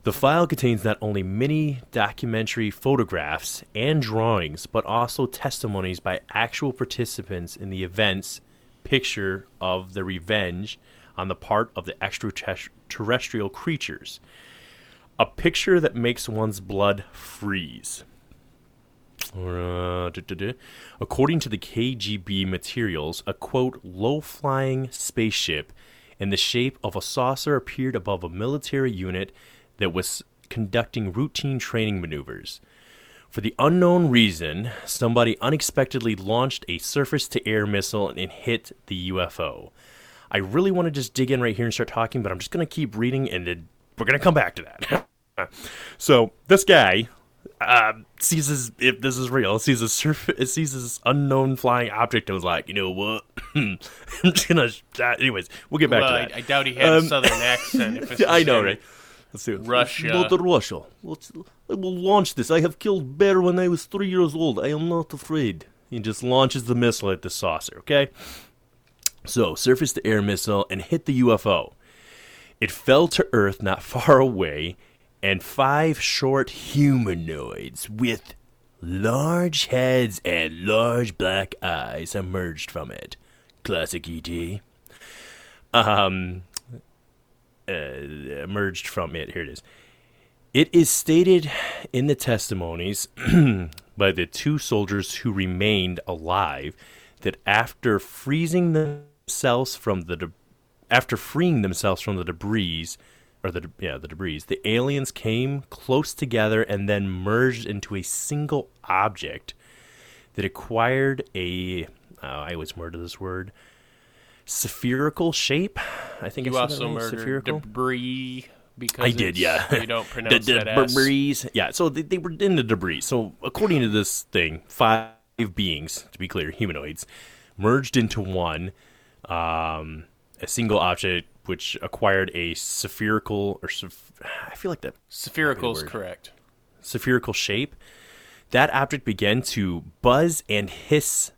S1: The file contains not only many documentary photographs and drawings, but also testimonies by actual participants in the events. Picture of the revenge on the part of the extraterrestrial creatures. A picture that makes one's blood freeze. Uh. According to the KGB materials, a quote, low flying spaceship in the shape of a saucer appeared above a military unit that was conducting routine training maneuvers. For the unknown reason, somebody unexpectedly launched a surface to air missile and hit the UFO. I really want to just dig in right here and start talking, but I'm just going to keep reading and we're going to come back to that. so, this guy uh, sees this, if this is real, sees a surface, sees this unknown flying object and was like, you know what? I'm just to. Uh, anyways, we'll get back
S2: Well,
S1: to
S2: I,
S1: that.
S2: I doubt he had
S1: Um,
S2: a southern accent.
S1: I know, right? Let's see.
S2: Russia.
S1: Go to Russia. Let's, I will launch this. I have killed bear when I was three years old. I am not afraid. He just launches the missile at the saucer, okay? So, surface to air missile and hit the UFO. It fell to Earth not far away, and five short humanoids with large heads and large black eyes emerged from it. Classic ET. Um, uh, emerged from it. Here it is. It is stated in the testimonies by the two soldiers who remained alive that after freezing themselves from the de- after freeing themselves from the debris or the yeah the debris, the aliens came close together and then merged into a single object that acquired a uh, I always murder this word spherical shape. I think
S2: You
S1: I
S2: also murdered
S1: spherical.
S2: debris because
S1: I did, yeah.
S2: You don't pronounce
S1: the
S2: that
S1: debris. Yeah, so they, they were in the debris. So according to this thing, five beings, to be clear, humanoids, merged into one, um, a single object which acquired a spherical or I feel like that
S2: Spherical is correct.
S1: spherical shape. That object began to buzz and hiss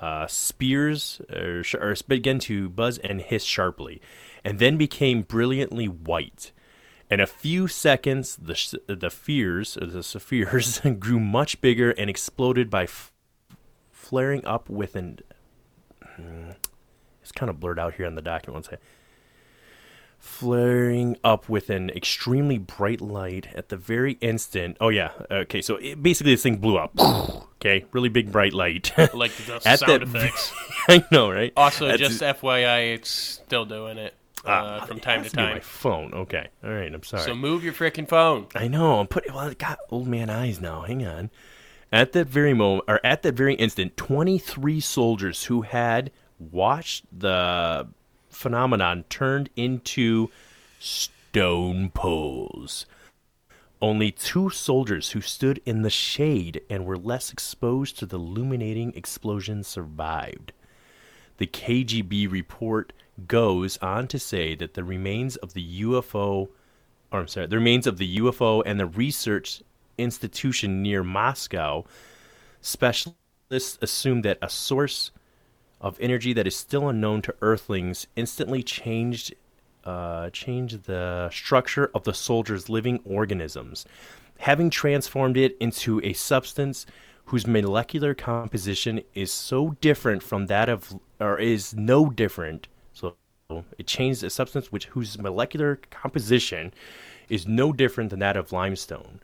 S1: uh, spears, or, or began to buzz and hiss sharply, and then became brilliantly white. In a few seconds, the the fears, or the spheres, grew much bigger and exploded by f- flaring up with an. Hmm, it's kind of blurred out here on the document. One second. Flaring up with an extremely bright light at the very instant. Oh yeah, okay. So it, basically, this thing blew up. okay, really big bright light.
S2: Like the
S1: At
S2: sound
S1: that-
S2: effects.
S1: I know, right?
S2: Also,
S1: That's-
S2: just FYI, it's still doing it uh,
S1: Ah,
S2: from time
S1: has
S2: to
S1: be My
S2: time.
S1: phone. Okay. All right. I'm sorry.
S2: So move your freaking phone.
S1: I know. I'm putting. Well, it got old man eyes now. Hang on. At that very moment, or at that very instant, 23 soldiers who had watched the phenomenon turned into stone poles. Only two soldiers who stood in the shade and were less exposed to the illuminating explosion survived. The KGB report goes on to say that the remains of the UFO, or I'm sorry, the remains of the UFO and the research institution near Moscow, specialists assume that a source of energy that is still unknown to Earthlings instantly changed uh, changed the structure of the soldier's living organisms, having transformed it into a substance whose molecular composition is so different from that of, or is no different. So it changed a substance which whose molecular composition is no different than that of limestone.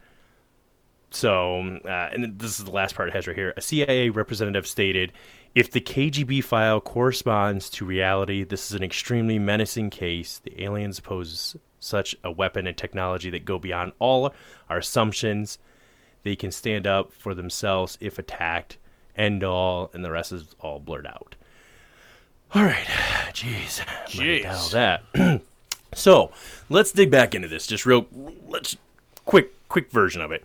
S1: So, uh, and this is the last part it has right here. A CIA representative stated if the KGB file corresponds to reality, this is an extremely menacing case. The aliens pose such a weapon and technology that go beyond all our assumptions. They can stand up for themselves if attacked. End all, and the rest is all blurred out. All right, jeez,
S2: Jeez.
S1: that. so let's dig back into this. Just real, let's quick, quick version of it.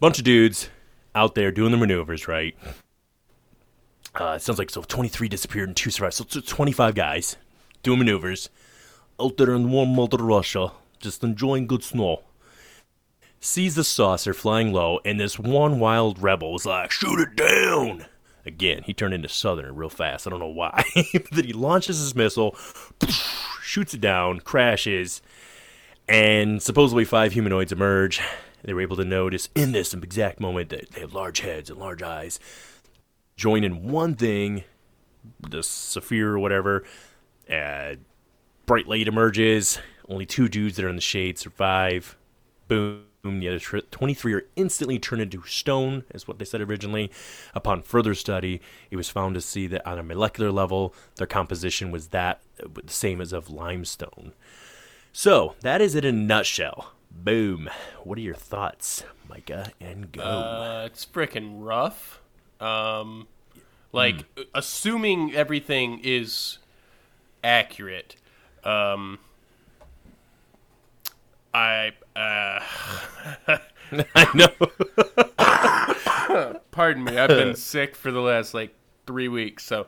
S1: Bunch of dudes out there doing the maneuvers, right? Uh, it sounds like so 23 disappeared and two survived. So it's 25 guys doing maneuvers out there in warm Mother Russia, just enjoying good snow. Sees the saucer flying low, and this one wild rebel was like, "Shoot it down!" Again, he turned into Southerner real fast. I don't know why. but then he launches his missile, shoots it down, crashes, and supposedly five humanoids emerge. They were able to notice in this exact moment that they have large heads and large eyes. Join in one thing, the Saphir or whatever. Bright light emerges. Only two dudes that are in the shade survive. Boom. The other tr- 23 are instantly turned into stone, is what they said originally. Upon further study, it was found to see that on a molecular level, their composition was that the same as of limestone. So, that is it in a nutshell. Boom. What are your thoughts, Micah and Go?
S2: Uh, it's freaking rough. Um, like assuming everything is accurate. Um, I uh,
S1: I know.
S2: pardon me. I've been sick for the last like three weeks, so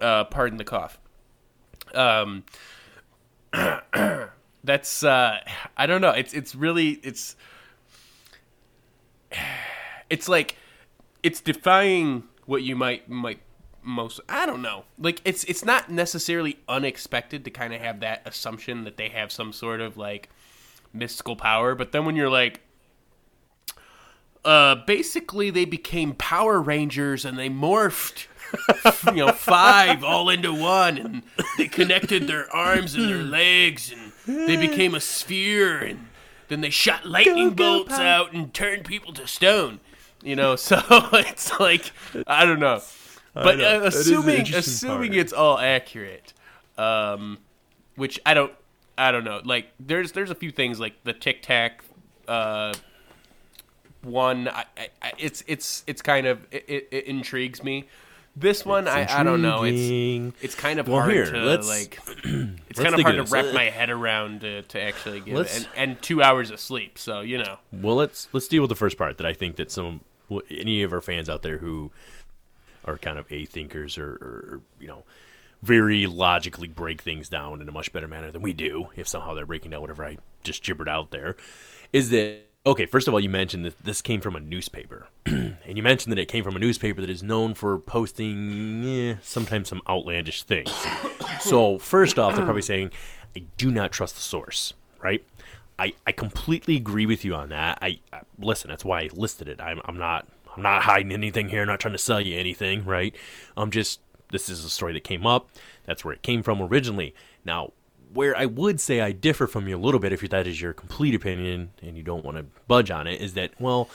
S2: uh, pardon the cough. Um, that's uh, I don't know. It's it's really it's it's like it's defying what you might might most I don't know. Like it's it's not necessarily unexpected to kind of have that assumption that they have some sort of like mystical power, but then when you're like uh basically they became Power Rangers and they morphed you know five all into one and they connected their arms and their legs and they became a sphere and then they shot lightning bolts out and turned people to stone. You know, so it's like I don't know. But
S1: know.
S2: uh,
S1: That is the
S2: assuming assuming
S1: part.
S2: it's all accurate, um, which I don't I don't know. Like there's there's a few things like the Tic Tac uh, one. I, I, I- it's it's it's kind of it, it, it intrigues me. This one I, I don't know. It's it's kind of
S1: Well,
S2: hard
S1: here,
S2: to
S1: let's-
S2: like. It's kind of hard to wrap my head around to, to actually give
S1: let's-
S2: it, and, and two hours of sleep. So you know,
S1: Well, let's let's deal with the first part that I think that some any of our fans out there who are kind of a thinkers or, or you know very logically break things down in a much better manner than we do. If somehow they're breaking down whatever I just gibbered out there, is that okay? First of all, you mentioned that this came from a newspaper, and you mentioned that it came from a newspaper that is known for posting eh, sometimes some outlandish things. so first off, they're probably saying, "I do not trust the source." Right? I, I completely agree with you on that. I, I listen. That's why I listed it. I'm I'm not I'm not hiding anything here. I'm not trying to sell you anything, right? I'm just this is a story that came up. That's where it came from originally. Now, where I would say I differ from you a little bit, if that is your complete opinion and you don't want to budge on it, is that well,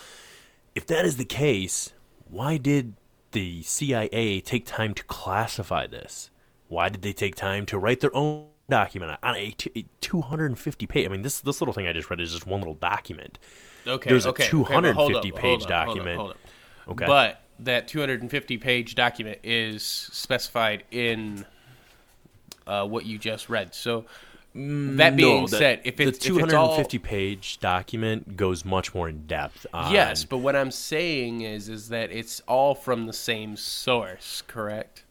S1: if that is the case, why did the CIA take time to classify this? Why did they take time to write their own document on a, t- a 250 page? I mean, this this little thing I just read is just one little document.
S2: Okay,
S1: There's a
S2: okay, okay,
S1: 250
S2: hold up,
S1: page
S2: hold up, hold up,
S1: document.
S2: hold up.
S1: Okay.
S2: But that 250 page document is specified in uh, what you just read. So that being
S1: No, the-
S2: said, if it's
S1: the
S2: if it's all
S1: 250 page document goes much more in depth. On,
S2: yes, but what I'm saying is is that it's all from the same source, correct?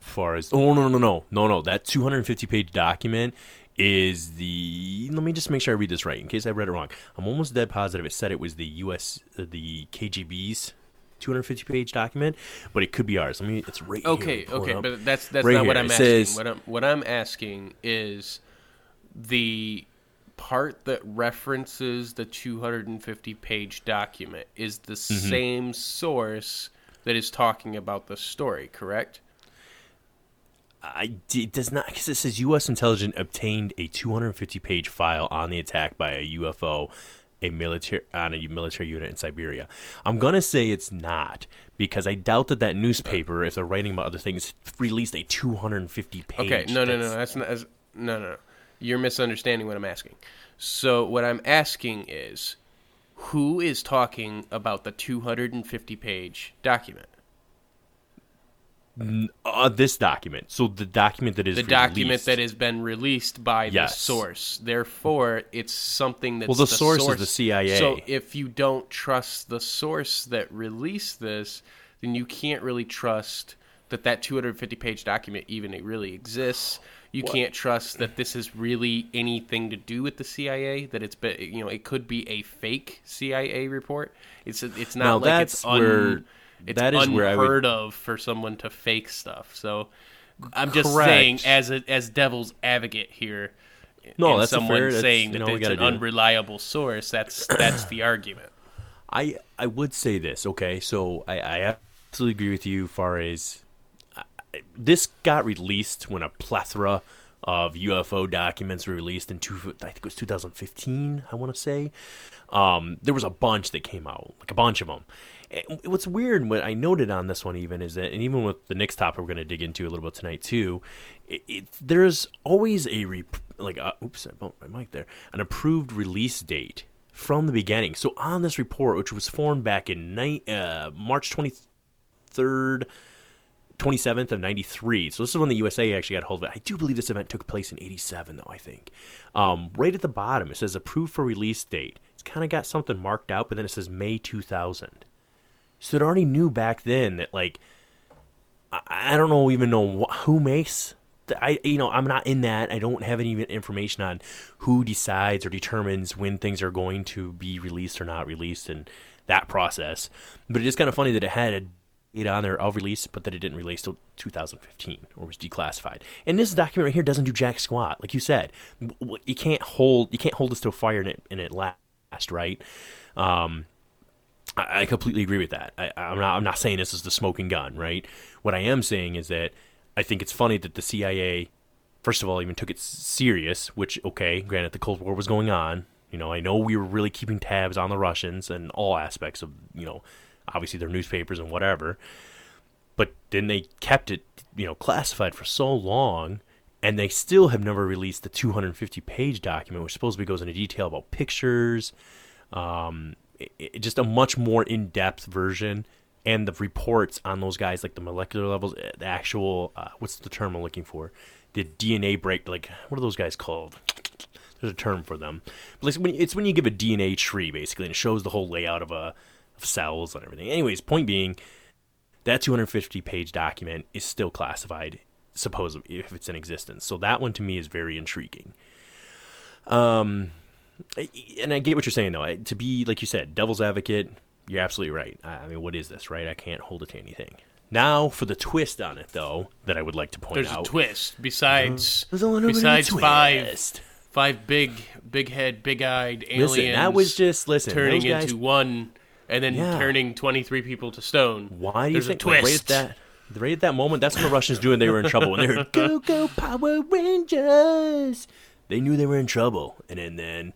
S1: far as oh no no no no no that 250 page document is the let me just make sure I read this right in case I read it wrong. I'm almost dead positive it said it was the U.S. uh, the KGB's 250 page document, but it could be ours. I mean, it's right here.
S2: Okay, okay, but that's that's
S1: Right
S2: not what. I'm
S1: It
S2: asking.
S1: says-
S2: what I'm what I'm asking is the part that references the 250 page document is the
S1: Mm-hmm.
S2: same source that is talking about the story, correct?
S1: I it does not because it says U.S. intelligence obtained a 250 page file on the attack by a UFO, a military on a military unit in Siberia. I'm gonna say it's not because I doubt that that newspaper, if they're writing about other things, released a 250 page.
S2: Okay, no, no, no,
S1: that's-
S2: not. That's, no, no, no. You're misunderstanding what I'm asking. So what I'm asking is, who is talking about the 250 page document?
S1: Uh, this document. So the document that is
S2: the document
S1: released-
S2: that has been released by the source. Therefore, it's something that's
S1: Well, the source is the CIA.
S2: So if you don't trust the source that released this, then you can't really trust that that 250 page document even it really exists. You can't trust that this is really anything to do with the CIA. That it's been, you know, it could be a fake CIA report. It's it's not
S1: Now,
S2: like it's
S1: that's
S2: un,
S1: where-
S2: it's
S1: that is where I would-
S2: unheard of for someone to fake stuff. So I'm just
S1: Correct.
S2: saying, as a, as devil's advocate here,
S1: No, that's
S2: someone
S1: fair- that's-
S2: saying
S1: you
S2: that
S1: know,
S2: it's an
S1: do
S2: unreliable source. That's that's the argument.
S1: I I would say this. Okay, so I, I absolutely agree with you. Far as I, this got released when a plethora of UFO documents were released in two. I think it was 2015. I want to say. Um, there was a bunch that came out, like a bunch of them. And what's weird, what I noted on this one even is that, and even with the next topic we're going to dig into a little bit tonight too, it, it, there's always a like, uh, oops, I bumped my mic there, an approved release date from the beginning. So on this report, which was formed back in ni- uh, March 23rd, 27th of 93. So this is when the USA actually got hold of it. I do believe this event took place in 87, though, I think. Um, right at the bottom, it says approved for release date. It's kind of got something marked out, but then it says May 2000. Already knew back then that, like, I, I don't know even know wh- who makes. The, I you know I'm not in that. I don't have any information on who decides or determines when things are going to be released or not released and that process. But it is kind of funny that it had a on there of release, but that it didn't release till 2015 or was declassified. And this document right here doesn't do jack squat, like you said. You can't hold you can't hold this to a fire and it and it last, right? Um, I, completely agree with that. I, I'm not. I'm not saying this is the smoking gun, right? What I am saying is that I think it's funny that the CIA, first of all, even took it serious. Which, okay, granted, the Cold War was going on. You know, I know we were really keeping tabs on the Russians and all aspects of, you know, obviously their newspapers and whatever. But then they kept it, you know, classified for so long, and they still have never released the 250 page document, which supposedly goes into detail about pictures, um, it, just a much more in depth version, and the reports on those guys, like the molecular levels, eh, the actual, uh, what's the term I'm looking for? The DNA break, like, what are those guys called? There's a term for them. But like it's when you give a DNA tree, basically, and it shows the whole layout of a of cells and everything. Anyways, point being, that 250 page document is still classified, supposedly, if it's in existence. So that one to me is very intriguing. Um, and I get what you're saying though. I- To be like you said, devil's advocate, you're absolutely right. I I mean, what is this, right? I can't hold it to anything. Now for the twist on it, though, that I would like to point
S2: There's
S1: out.
S2: a twist besides
S1: There's a little bit of a
S2: besides five
S1: twist.
S2: five big, big head, big eyed aliens.
S1: Listen, that was just listen.
S2: turning
S1: guys,
S2: into one, and then
S1: Yeah.
S2: turning twenty three people to stone.
S1: Why do you think
S2: a
S1: like,
S2: twist?
S1: right at that right at that moment? That's when the Russians knew they were in trouble. When they heard "Go Go Power Rangers," they knew they were in trouble. And then, then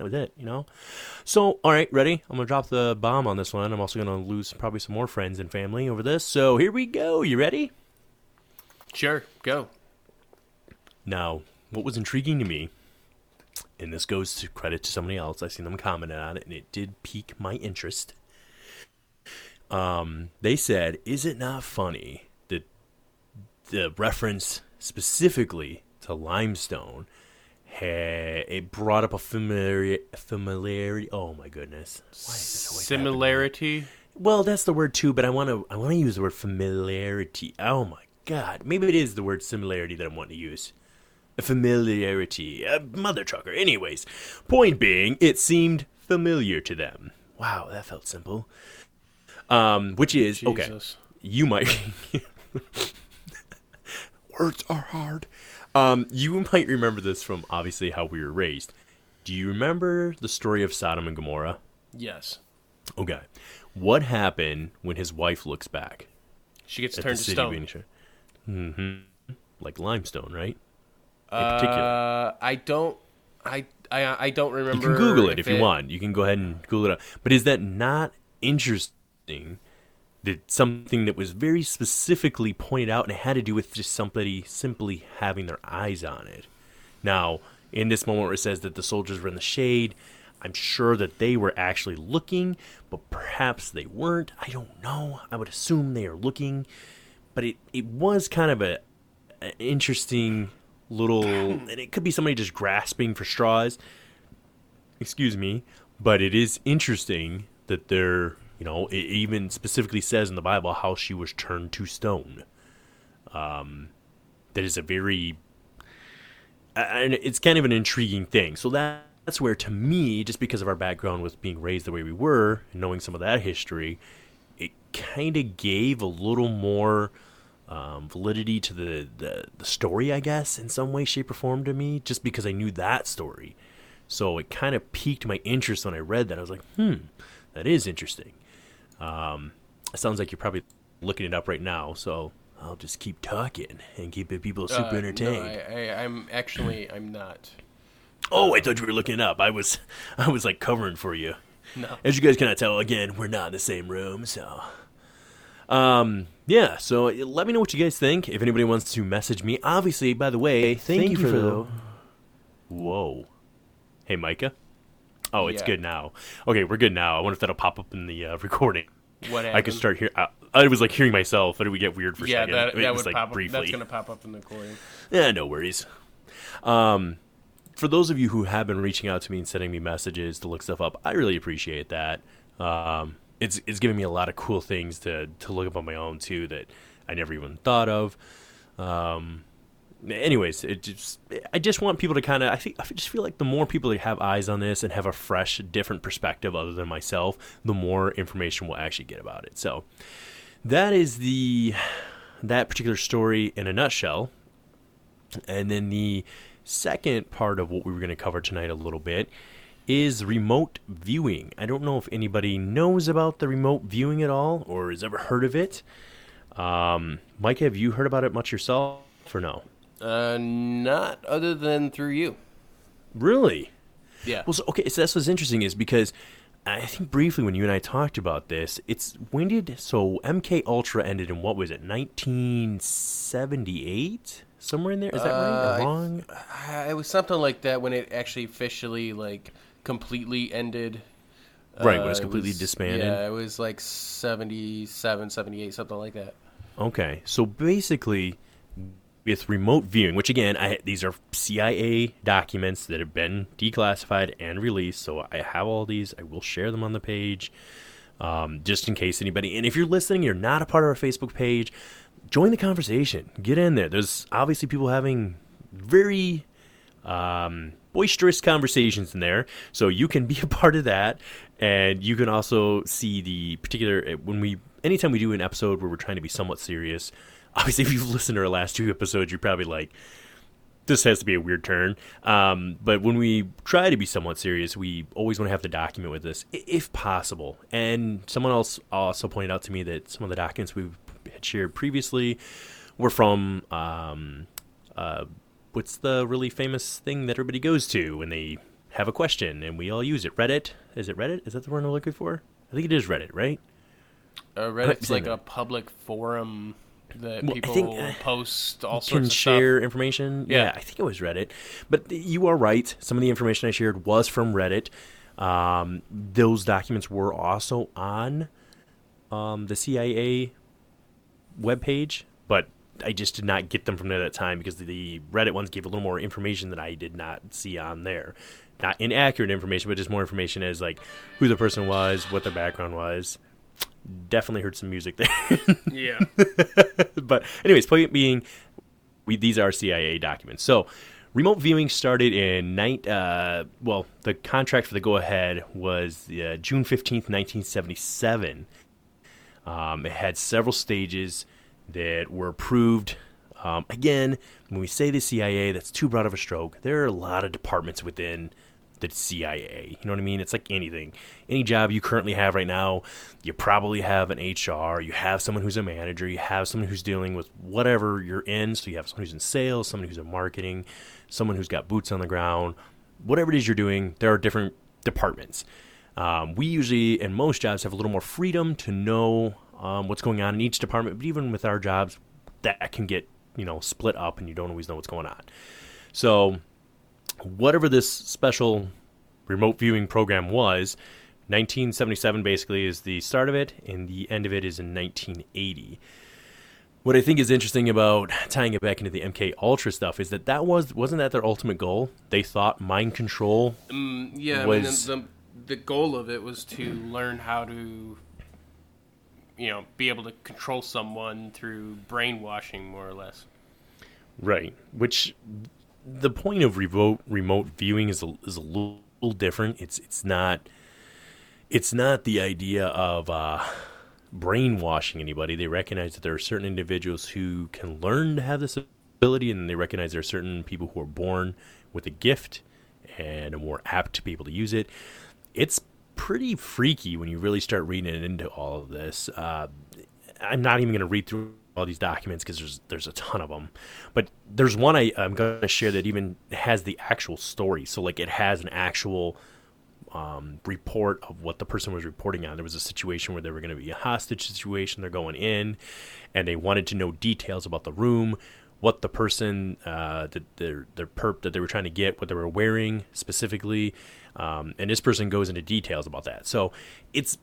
S1: that was it. You know. So, all right, ready? I'm gonna drop the bomb on this one. I'm also gonna lose probably some more friends and family over this. So here we go. You ready?
S2: Sure, go.
S1: Now, what was intriguing to me, and this goes to credit to somebody else, I seen them comment on it, and it did pique my interest. Um, they said, "Is it not funny that the reference specifically to limestone?" Ha- It brought up a familiarity. Familiarity. Oh my goodness! Why is this always happening?
S2: Similarity.
S1: Well, that's the word too, but I want to I want to use the word familiarity. Oh my god, maybe it is the word similarity that I'm wanting to use. A familiarity, a mother trucker. Anyways, point being, it seemed familiar to them. Wow, that felt simple. Um, which is okay. You might. Words are hard. Um, you might remember this from obviously how we were raised. Do you remember the story of Sodom and Gomorrah?
S2: Yes.
S1: Okay. What happened when his wife looks back
S2: She gets turned to stone.
S1: Mm-hmm. Like limestone, right? In particular.
S2: Uh, I don't. I, I I don't remember.
S1: You can Google it if you want. You can go ahead and Google it up. But is that not interesting? That something that was very specifically pointed out and it had to do with just somebody simply having their eyes on it. Now, in this moment where it says that the soldiers were in the shade, I'm sure that they were actually looking, but perhaps they weren't. I don't know. I would assume they are looking, but it, it was kind of a, a interesting little, and it could be somebody just grasping for straws excuse me, but it is interesting that there, you know, it even specifically says in the Bible how she was turned to stone. Um, that is a very, and it's kind of an intriguing thing. So that, that's where, to me, just because of our background with being raised the way we were, and knowing some of that history, it kind of gave a little more um, validity to the, the the story, I guess, in some way, shape, or form to me, just because I knew that story. So it kind of piqued my interest when I read that. I was like, hmm, that is interesting. Um, it sounds like you're probably looking it up right now, so I'll just keep talking and keep the people super
S2: Uh,
S1: entertained.
S2: No, I, I, I'm actually I'm not.
S1: oh, I thought you were looking it up. I was, I was like covering for you.
S2: No.
S1: As you guys cannot tell, again, we're not in the same room, so. Um, yeah, so let me know what you guys think. If anybody wants to message me, obviously, by the way, thank, you for the. Whoa. Hey, Micah. Oh, it's
S2: Yeah.
S1: good now. Okay, we're good now. I wonder if that'll pop up in the uh, recording.
S2: What happened?
S1: I could start here. I, I was like hearing myself, but it would get weird for a
S2: Yeah,
S1: second.
S2: that,
S1: It
S2: that
S1: was,
S2: would
S1: like,
S2: pop up.
S1: briefly.
S2: That's gonna pop up in the recording.
S1: Yeah, no worries. Um, for those of you who have been reaching out to me and sending me messages to look stuff up, I really appreciate that. Um, it's it's giving me a lot of cool things to to look up on my own too that I never even thought of. Um, anyways, it just I just want people to kind of I think I just feel like the more people that have eyes on this and have a fresh, different perspective other than myself, the more information we'll actually get about it. So that is the that particular story in a nutshell. And then the second part of what we were going to cover tonight a little bit is remote viewing. I don't know if anybody knows about the remote viewing at all or has ever heard of it. Um, Mike, have you heard about it much yourself or no?
S2: Uh, not other than through you.
S1: Really?
S2: Yeah.
S1: Well, so, okay, so that's what's interesting is because I think briefly when you and I talked about this, it's when did so MK Ultra ended in what was it, 1978, somewhere in there? Is that right?
S2: Uh,
S1: Or wrong?
S2: Uh, it was something like that when it actually officially like completely ended.
S1: Right, when
S2: Uh,
S1: it was
S2: it
S1: completely
S2: was-
S1: disbanded?
S2: Yeah, it was like 77, 78, something like that.
S1: Okay, so basically, with remote viewing, which again, I, these are CIA documents that have been declassified and released, so I have all these. I will share them on the page, um, just in case anybody. And if you're listening, you're not a part of our Facebook page, join the conversation. Get in there. There's obviously people having very um, boisterous conversations in there. So you can be a part of that, and you can also see the particular uh, when we anytime we do an episode where we're trying to be somewhat serious. Obviously, if you've listened to our last two episodes, you're probably like, this has to be a weird turn. Um, but when we try to be somewhat serious, we always want to have the document with us, if possible. And someone else also pointed out to me that some of the documents we had shared previously were from um, uh, what's the really famous thing that everybody goes to when they have a question and we all use it? Reddit? Is it Reddit? Is that the word I'm looking for? I think it is Reddit, right?
S2: Uh, Reddit's like a public forum that
S1: Well, I
S2: people
S1: think, uh,
S2: post all
S1: can
S2: sorts of
S1: share
S2: stuff.
S1: information.
S2: Yeah.
S1: Yeah. I think it was Reddit. But you are right. Some of the information I shared was from Reddit. Um, those documents were also on um, the CIA webpage, but I just did not get them from there at that time because the Reddit ones gave a little more information that I did not see on there. Not inaccurate information, but just more information as like who the person was, what their background was. Definitely heard some music there.
S2: Yeah.
S1: but anyways, point being, we these are CIA documents. So remote viewing started in night. Uh, well, the contract for the go ahead was uh, June fifteenth, nineteen seventy seven. Um, it had several stages that were approved. Um, again, when we say the CIA, that's too broad of a stroke. There are a lot of departments within the CIA. You know what I mean? It's like anything. Any job you currently have right now, you probably have an HR, you have someone who's a manager, you have someone who's dealing with whatever you're in. So you have someone who's in sales, someone who's in marketing, someone who's got boots on the ground. Whatever it is you're doing, there are different departments. Um, we usually, in most jobs, have a little more freedom to know um, what's going on in each department. But even with our jobs, that can get you know split up, and you don't always know what's going on. So, whatever this special remote viewing program was, 1977 basically is the start of it, and the end of it is in 1980. What I think is interesting about tying it back into the MK Ultra stuff is that that was wasn't that their ultimate goal. They thought mind control
S2: Mm, yeah,
S1: Was-
S2: I mean, the, the goal of it was to learn how to, you know, be able to control someone through brainwashing, more or less.
S1: Right. Which the point of remote remote viewing is a, is a little, different. It's it's not it's not the idea of uh, brainwashing anybody. They recognize that there are certain individuals who can learn to have this ability, and they recognize there are certain people who are born with a gift and are more apt to be able to use it. It's pretty freaky when you really start reading into all of this. Uh, I'm not even going to read through all these documents because there's there's a ton of them. But there's one I, I'm going to share that even has the actual story. So like it has an actual um, report of what the person was reporting on. There was a situation where there were going to be a hostage situation. They're going in, and they wanted to know details about the room, what the person, uh, that their their perp that they were trying to get, what they were wearing specifically, um, and this person goes into details about that. So it's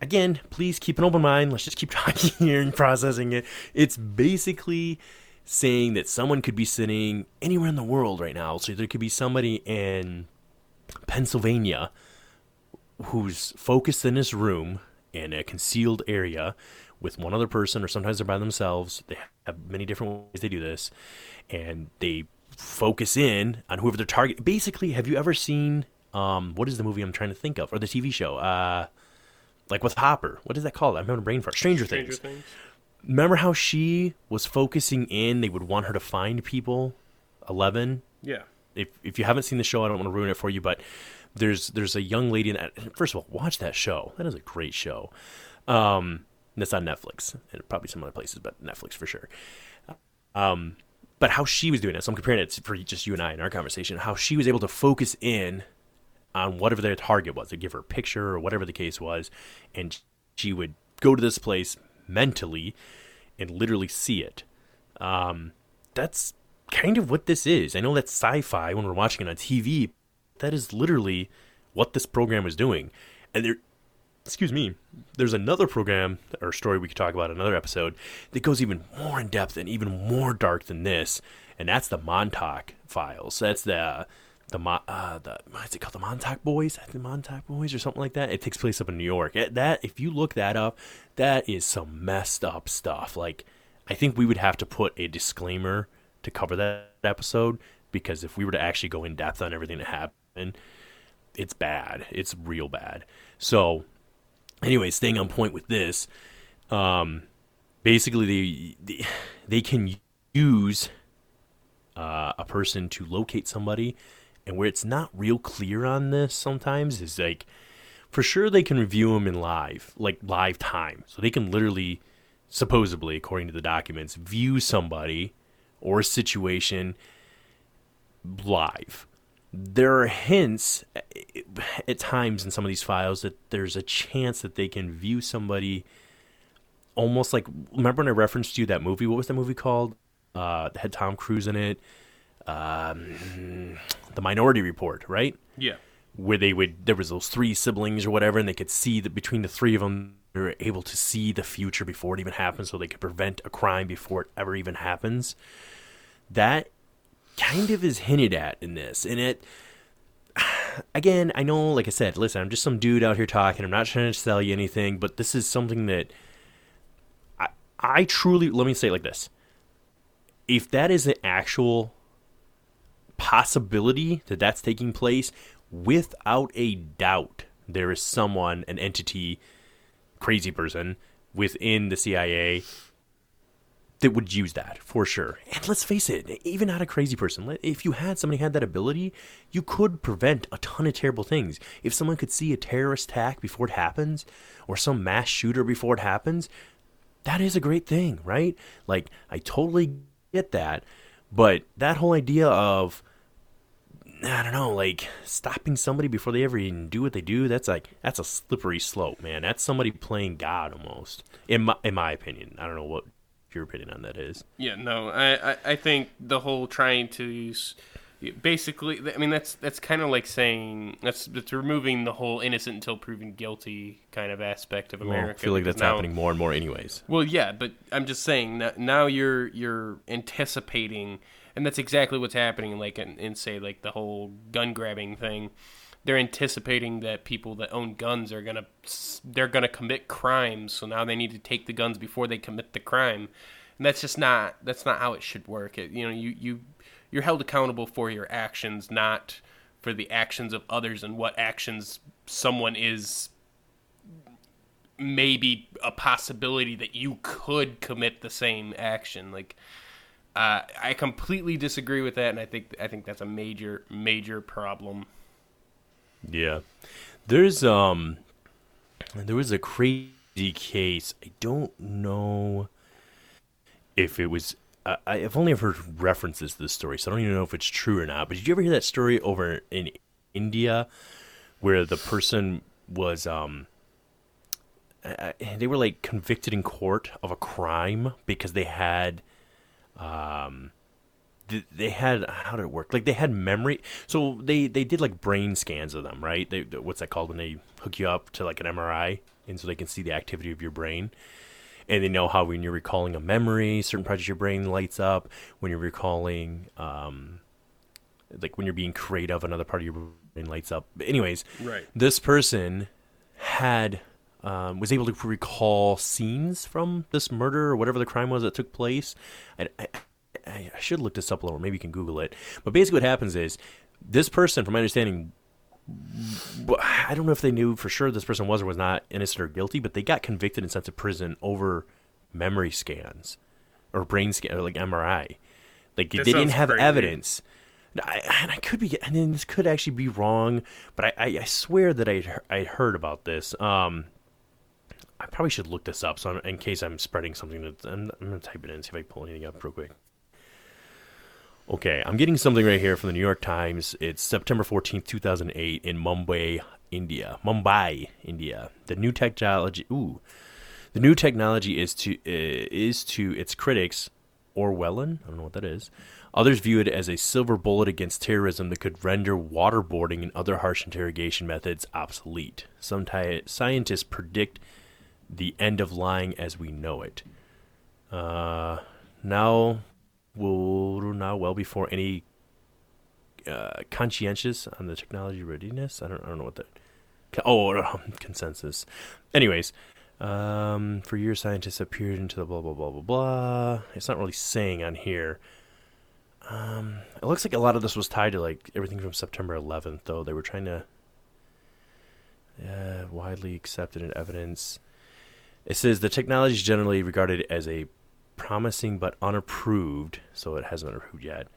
S1: again, please keep an open mind. Let's just keep talking here and processing it. It's basically saying that someone could be sitting anywhere in the world right now. So there could be somebody in Pennsylvania who's focused in this room in a concealed area with one other person, or sometimes they're by themselves. They have many different ways they do this, and they focus in on whoever they're target. Basically, have you ever seen um, what is the movie I'm trying to think of, or the TV show? Uh, like with Hopper. What is that called? I'm having a brain fart. Stranger,
S2: Stranger
S1: Things.
S2: Things.
S1: Remember how she was focusing in? They would want her to find people. Eleven.
S2: Yeah.
S1: If if you haven't seen the show, I don't want to ruin it for you, but there's there's a young lady in that. First of all, watch that show. That is a great show. Um, that's on Netflix and probably some other places, but Netflix for sure. Um, but how she was doing it. So I'm comparing it for just you and I in our conversation. How she was able to focus in on whatever their target was. They give her a picture or whatever the case was, and she would go to this place mentally and literally see it. Um, that's kind of what this is. I know that's sci-fi when we're watching it on TV. That is literally what this program is doing. And there, excuse me, there's another program or story we could talk about in another episode that goes even more in depth and even more dark than this, and that's the Montauk files. That's the the uh, the what's it called? The Montauk Boys, the Montauk Boys, or something like that. It takes place up in New York. That if you look that up, that is some messed up stuff. Like, I think we would have to put a disclaimer to cover that episode because if we were to actually go in depth on everything that happened, it's bad. It's real bad. So, anyway, staying on point with this, um, basically they they, they can use uh, a person to locate somebody, and where it's not real clear on this sometimes is like, for sure they can review them in live, like live time, so they can literally, supposedly, according to the documents, view somebody or a situation live. There are hints eh, at times in some of these files that there's a chance that they can view somebody almost like remember when I referenced to you that movie? What was that movie called? Uh, that had Tom Cruise in it. Um, the Minority Report, right?
S2: Yeah.
S1: Where they would there was those three siblings or whatever, and they could see that between the three of them, they were able to see the future before it even happens, so they could prevent a crime before it ever even happens. That kind of is hinted at in this, and it again, I know, like I said, listen, I'm just some dude out here talking. I'm not trying to sell you anything, but this is something that I I truly let me say it like this. If that is an actual possibility that that's taking place, without a doubt, there is someone, an entity, crazy person within the CIA that would use that for sure. And let's face it, even not a crazy person, if you had somebody had that ability, you could prevent a ton of terrible things. If someone could see a terrorist attack before it happens, or some mass shooter before it happens, that is a great thing, right? Like, I totally get that. But that whole idea of, I don't know, like stopping somebody before they ever even do what they do, that's like, that's a slippery slope, man. That's somebody playing God almost, in my, in my opinion. I don't know what your opinion on that is.
S2: Yeah, no, I, I, I think the whole trying to use basically i mean that's that's kind of like saying that's that's removing the whole innocent until proven guilty kind of aspect of america
S1: well, i feel like that's now, happening more and more anyways
S2: well yeah but i'm just saying that now you're you're anticipating and that's exactly what's happening like in, in say like the whole gun grabbing thing. They're anticipating that people that own guns are gonna they're gonna commit crimes so now they need to take the guns before they commit the crime. And that's just not that's not how it should work. It, you know you you you're held accountable for your actions, not for the actions of others and what actions someone is maybe a possibility that you could commit the same action. Like uh, I completely disagree with that, and I think I think that's a major major problem.
S1: Yeah, there's um, there was a crazy case. I don't know if it was uh, I've only ever heard references to this story, so I don't even know if it's true or not. But did you ever hear that story over in India where the person was um they were like convicted in court of a crime because they had um they had how did it work like they had memory so they they did like brain scans of them right they what's that called when they hook you up to like an mri and so they can see the activity of your brain and they know how when you're recalling a memory, certain parts of your brain lights up. When you're recalling, um, like when you're being creative, another part of your brain lights up. But anyways,
S2: right.
S1: This person had um, was able to recall scenes from this murder or whatever the crime was that took place. I, I, I should look this up a little. Maybe you can Google it. But basically, what happens is this person, from my understanding, I don't know if they knew for sure this person was or was not innocent or guilty, but they got convicted and sent to prison over memory scans or brain scan or like MRI. Like this they didn't have crazy. evidence. I, and I could be, and then this could actually be wrong, but I, I, I swear that I I heard about this. Um, I probably should look this up, so I'm, in case I'm spreading something that I'm, I'm gonna type it in and see if I pull anything up real quick. Okay, I'm getting something right here from the New York Times. It's September 14th, 2008, in Mumbai, India. Mumbai, India. The new technology. Ooh, the new technology is to uh, is to its critics Orwellian. I don't know what that is. Others view it as a silver bullet against terrorism that could render waterboarding and other harsh interrogation methods obsolete. Some t- scientists predict the end of lying as we know it. Uh, now now well before any uh, conscientious on the technology readiness. I don't, I don't know what that. Oh, um, consensus. Anyways, um, for years scientists appeared into the blah blah blah blah blah. It's not really saying on here. Um, it looks like a lot of this was tied to like everything from September 11th, though. They were trying to uh, widely accepted in evidence. It says the technology is generally regarded as a promising but unapproved, so it hasn't been approved yet,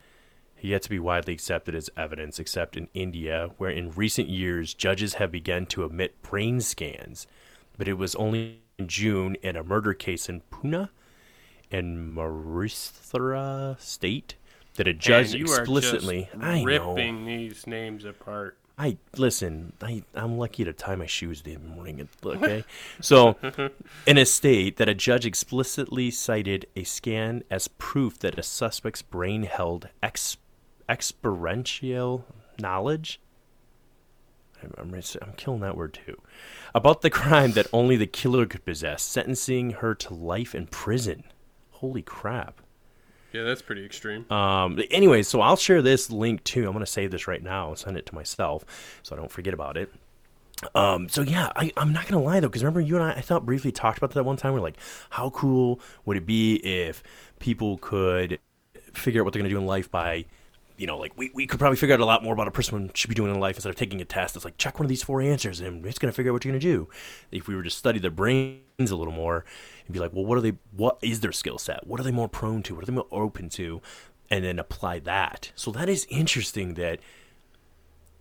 S1: yet to be widely accepted as evidence, except in India, where in recent years judges have begun to omit brain scans. But it was only in June in a murder case in Pune, in Maharashtra state, that a judge explicitly. I know.
S2: ripping these names apart.
S1: I listen. I I'm lucky to tie my shoes the morning. Okay, so in a state that a judge explicitly cited a scan as proof that a suspect's brain held ex, experiential knowledge. I'm, I'm I'm killing that word too. About the crime that only the killer could possess, sentencing her to life in prison. Holy crap!
S3: Yeah, that's pretty extreme.
S1: Um, anyway, so I'll share this link too. I'm going to save this right now and send it to myself so I don't forget about it. Um, so yeah, I, I'm not gonna lie though, because remember you and I, I thought briefly talked about that one time. We're like, how cool would it be if people could figure out what they're gonna do in life by, you know, like we, we could probably figure out a lot more about a person should be doing in life instead of taking a test. It's like check one of these four answers and it's gonna figure out what you're gonna do. If we were to study their brains a little more and be like, well, what are they? What is their skill set? What are they more prone to? What are they more open to? And then apply that. So that is interesting that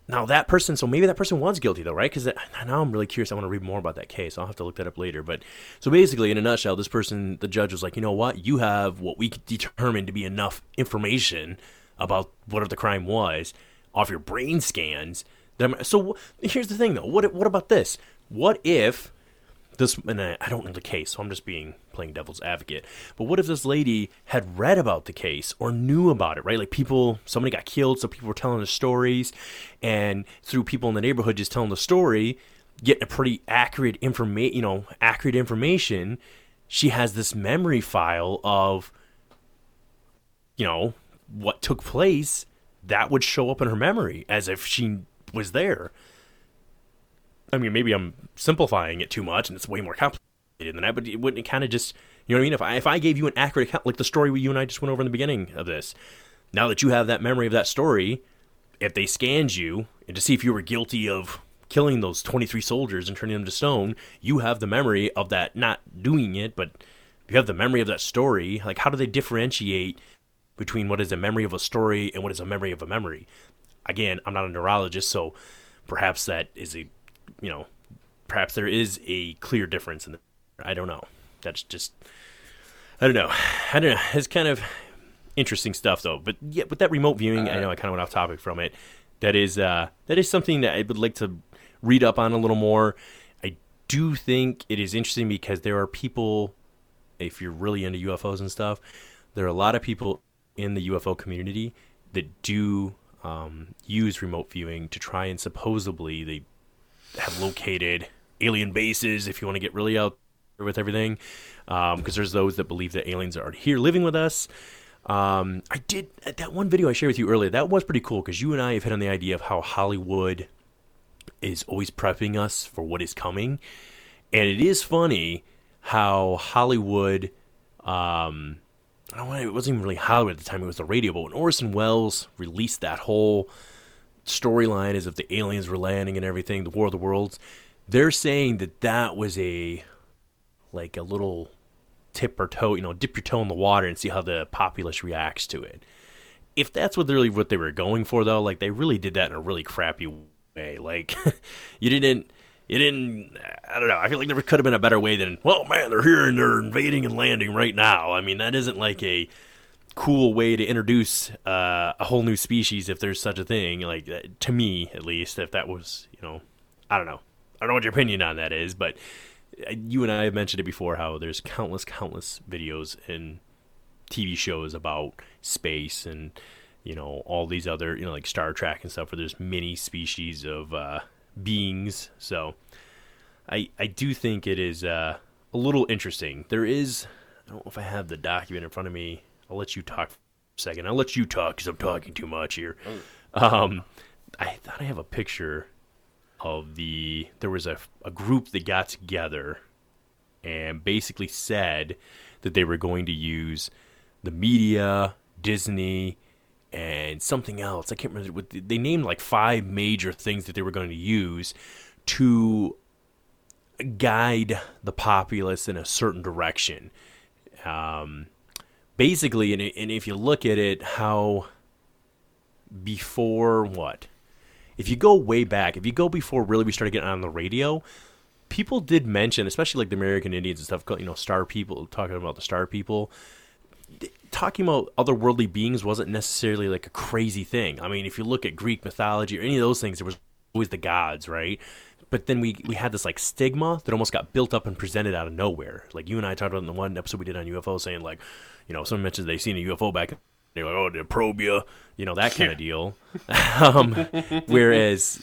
S1: now that person, so maybe that person was guilty though, right? Because now I'm really curious. I want to read more about that case. I'll have to look that up later. But so basically, in a nutshell, this person, the judge was like, you know what? You have what we determined to be enough information about whatever the crime was off your brain scans. So here's the thing though. What what about this? What if this and I I don't know the case, so I'm just being playing devil's advocate. But what if this lady had read about the case or knew about it, right? Like people, somebody got killed, so people were telling the stories, and through people in the neighborhood just telling the story, getting a pretty accurate information, you know, accurate information. She has this memory file of, you know, what took place that would show up in her memory as if she was there. I mean, maybe I'm simplifying it too much, and it's way more complicated than that. But it wouldn't it kind of just, you know what I mean? If I if I gave you an accurate account, like the story we, you and I just went over in the beginning of this, now that you have that memory of that story, if they scanned you and to see if you were guilty of killing those 23 soldiers and turning them to stone, you have the memory of that, not doing it, but you have the memory of that story. Like, how do they differentiate between what is a memory of a story and what is a memory of a memory? Again, I'm not a neurologist, so perhaps that is a you know, perhaps there is a clear difference in the. I don't know. That's just. I don't know. I don't know. It's kind of interesting stuff though. But yeah, with that remote viewing, I know I kind of went off topic from it. That is uh, that is something that I would like to read up on a little more. I do think it is interesting because there are people, if you're really into UFOs and stuff, there are a lot of people in the UFO community that do um, use remote viewing to try and supposedly they have located alien bases if you want to get really out with everything. Because um, there's those that believe that aliens are here living with us. Um, i did that one video i shared with you earlier that was pretty cool because you and i have hit on the idea of how hollywood is always prepping us for what is coming. And it is funny how hollywood um, I don't know, it wasn't even really Hollywood at the time, it was the radio, but when Orson Welles released that whole storyline as if the aliens were landing and everything, the War of the Worlds, they're saying that that was a like a little tip or toe, you know, dip your toe in the water and see how the populace reacts to it. If that's what really what they were going for, though, like they really did that in a really crappy way. Like you didn't, you didn't. I don't know. I feel like there could have been a better way than, well, man, they're here and they're invading and landing right now. I mean, that isn't like a cool way to introduce uh, a whole new species if there's such a thing like uh, to me at least if that was you know i don't know i don't know what your opinion on that is but uh, you and i have mentioned it before how there's countless countless videos and tv shows about space and you know all these other you know like star trek and stuff where there's many species of uh, beings so i i do think it is uh, a little interesting there is i don't know if i have the document in front of me I'll let you talk for a second. I'll let you talk because I'm talking too much here. Um, I thought I have a picture of the. There was a, a group that got together and basically said that they were going to use the media, Disney, and something else. I can't remember. What they named like five major things that they were going to use to guide the populace in a certain direction. Um, basically, and, and if you look at it, how before what? If you go way back, if you go before really we started getting on the radio, people did mention, especially like the American Indians and stuff, you know, star people talking about the star people. Talking about otherworldly beings wasn't necessarily like a crazy thing. I mean, if you look at Greek mythology or any of those things, there was always the gods, right? But then we we had this like stigma that almost got built up and presented out of nowhere. Like you and I talked about in the one episode we did on UFO, saying like, you know, someone mentions they've seen a UFO back they're like, oh, they probe you, you know, that kind of deal. um, whereas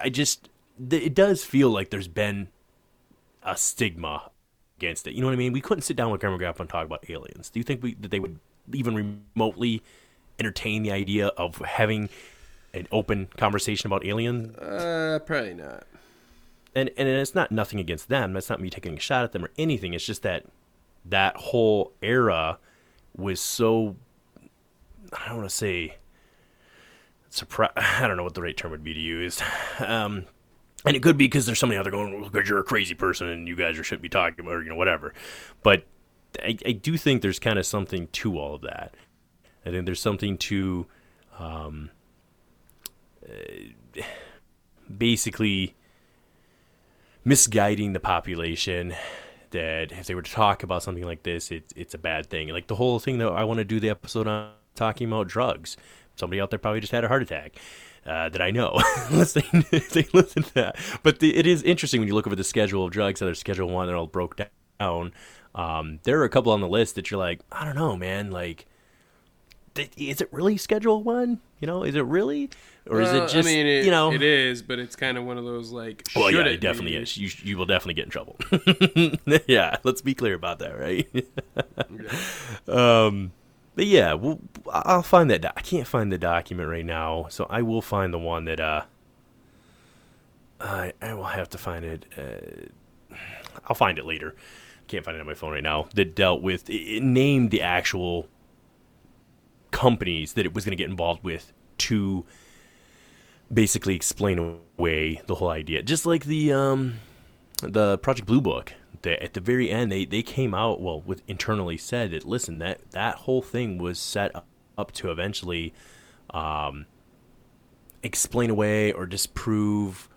S1: I just, it does feel like there's been a stigma against it. You know what I mean? We couldn't sit down with Grandma Grandpa and talk about aliens. Do you think we, that they would even remotely entertain the idea of having an open conversation about aliens?
S3: Uh, probably not.
S1: And and it's not nothing against them. That's not me taking a shot at them or anything. It's just that that whole era was so I don't want to say surprise. I don't know what the right term would be to use. Um, and it could be because there's somebody out there going, because you're a crazy person and you guys shouldn't be talking about, or, you know, whatever. But I, I do think there's kind of something to all of that. I think there's something to um, uh, basically misguiding the population that if they were to talk about something like this, it, it's a bad thing. Like the whole thing that I want to do the episode on talking about drugs. Somebody out there probably just had a heart attack. Uh, that I know listening they listen to that. But the, it is interesting when you look over the schedule of drugs are Schedule One. They're all broke down. Um, there are a couple on the list that you're like, I don't know, man. Like, th- is it really Schedule One? You know, is it really, or well, is it just? I mean,
S3: it,
S1: you know,
S3: it is, but it's kind of one of those like.
S1: Well, yeah, it, it definitely be? is. You you will definitely get in trouble. yeah, let's be clear about that, right? yeah. Um but yeah, I'll find that. Do- I can't find the document right now, so I will find the one that uh, I I will have to find it. Uh, I'll find it later. Can't find it on my phone right now. That dealt with it, it named the actual companies that it was going to get involved with to basically explain away the whole idea, just like the um the Project Blue Book the, at the very end, they, they came out, well, with internally said that, listen, that, that whole thing was set up to eventually um, explain away or disprove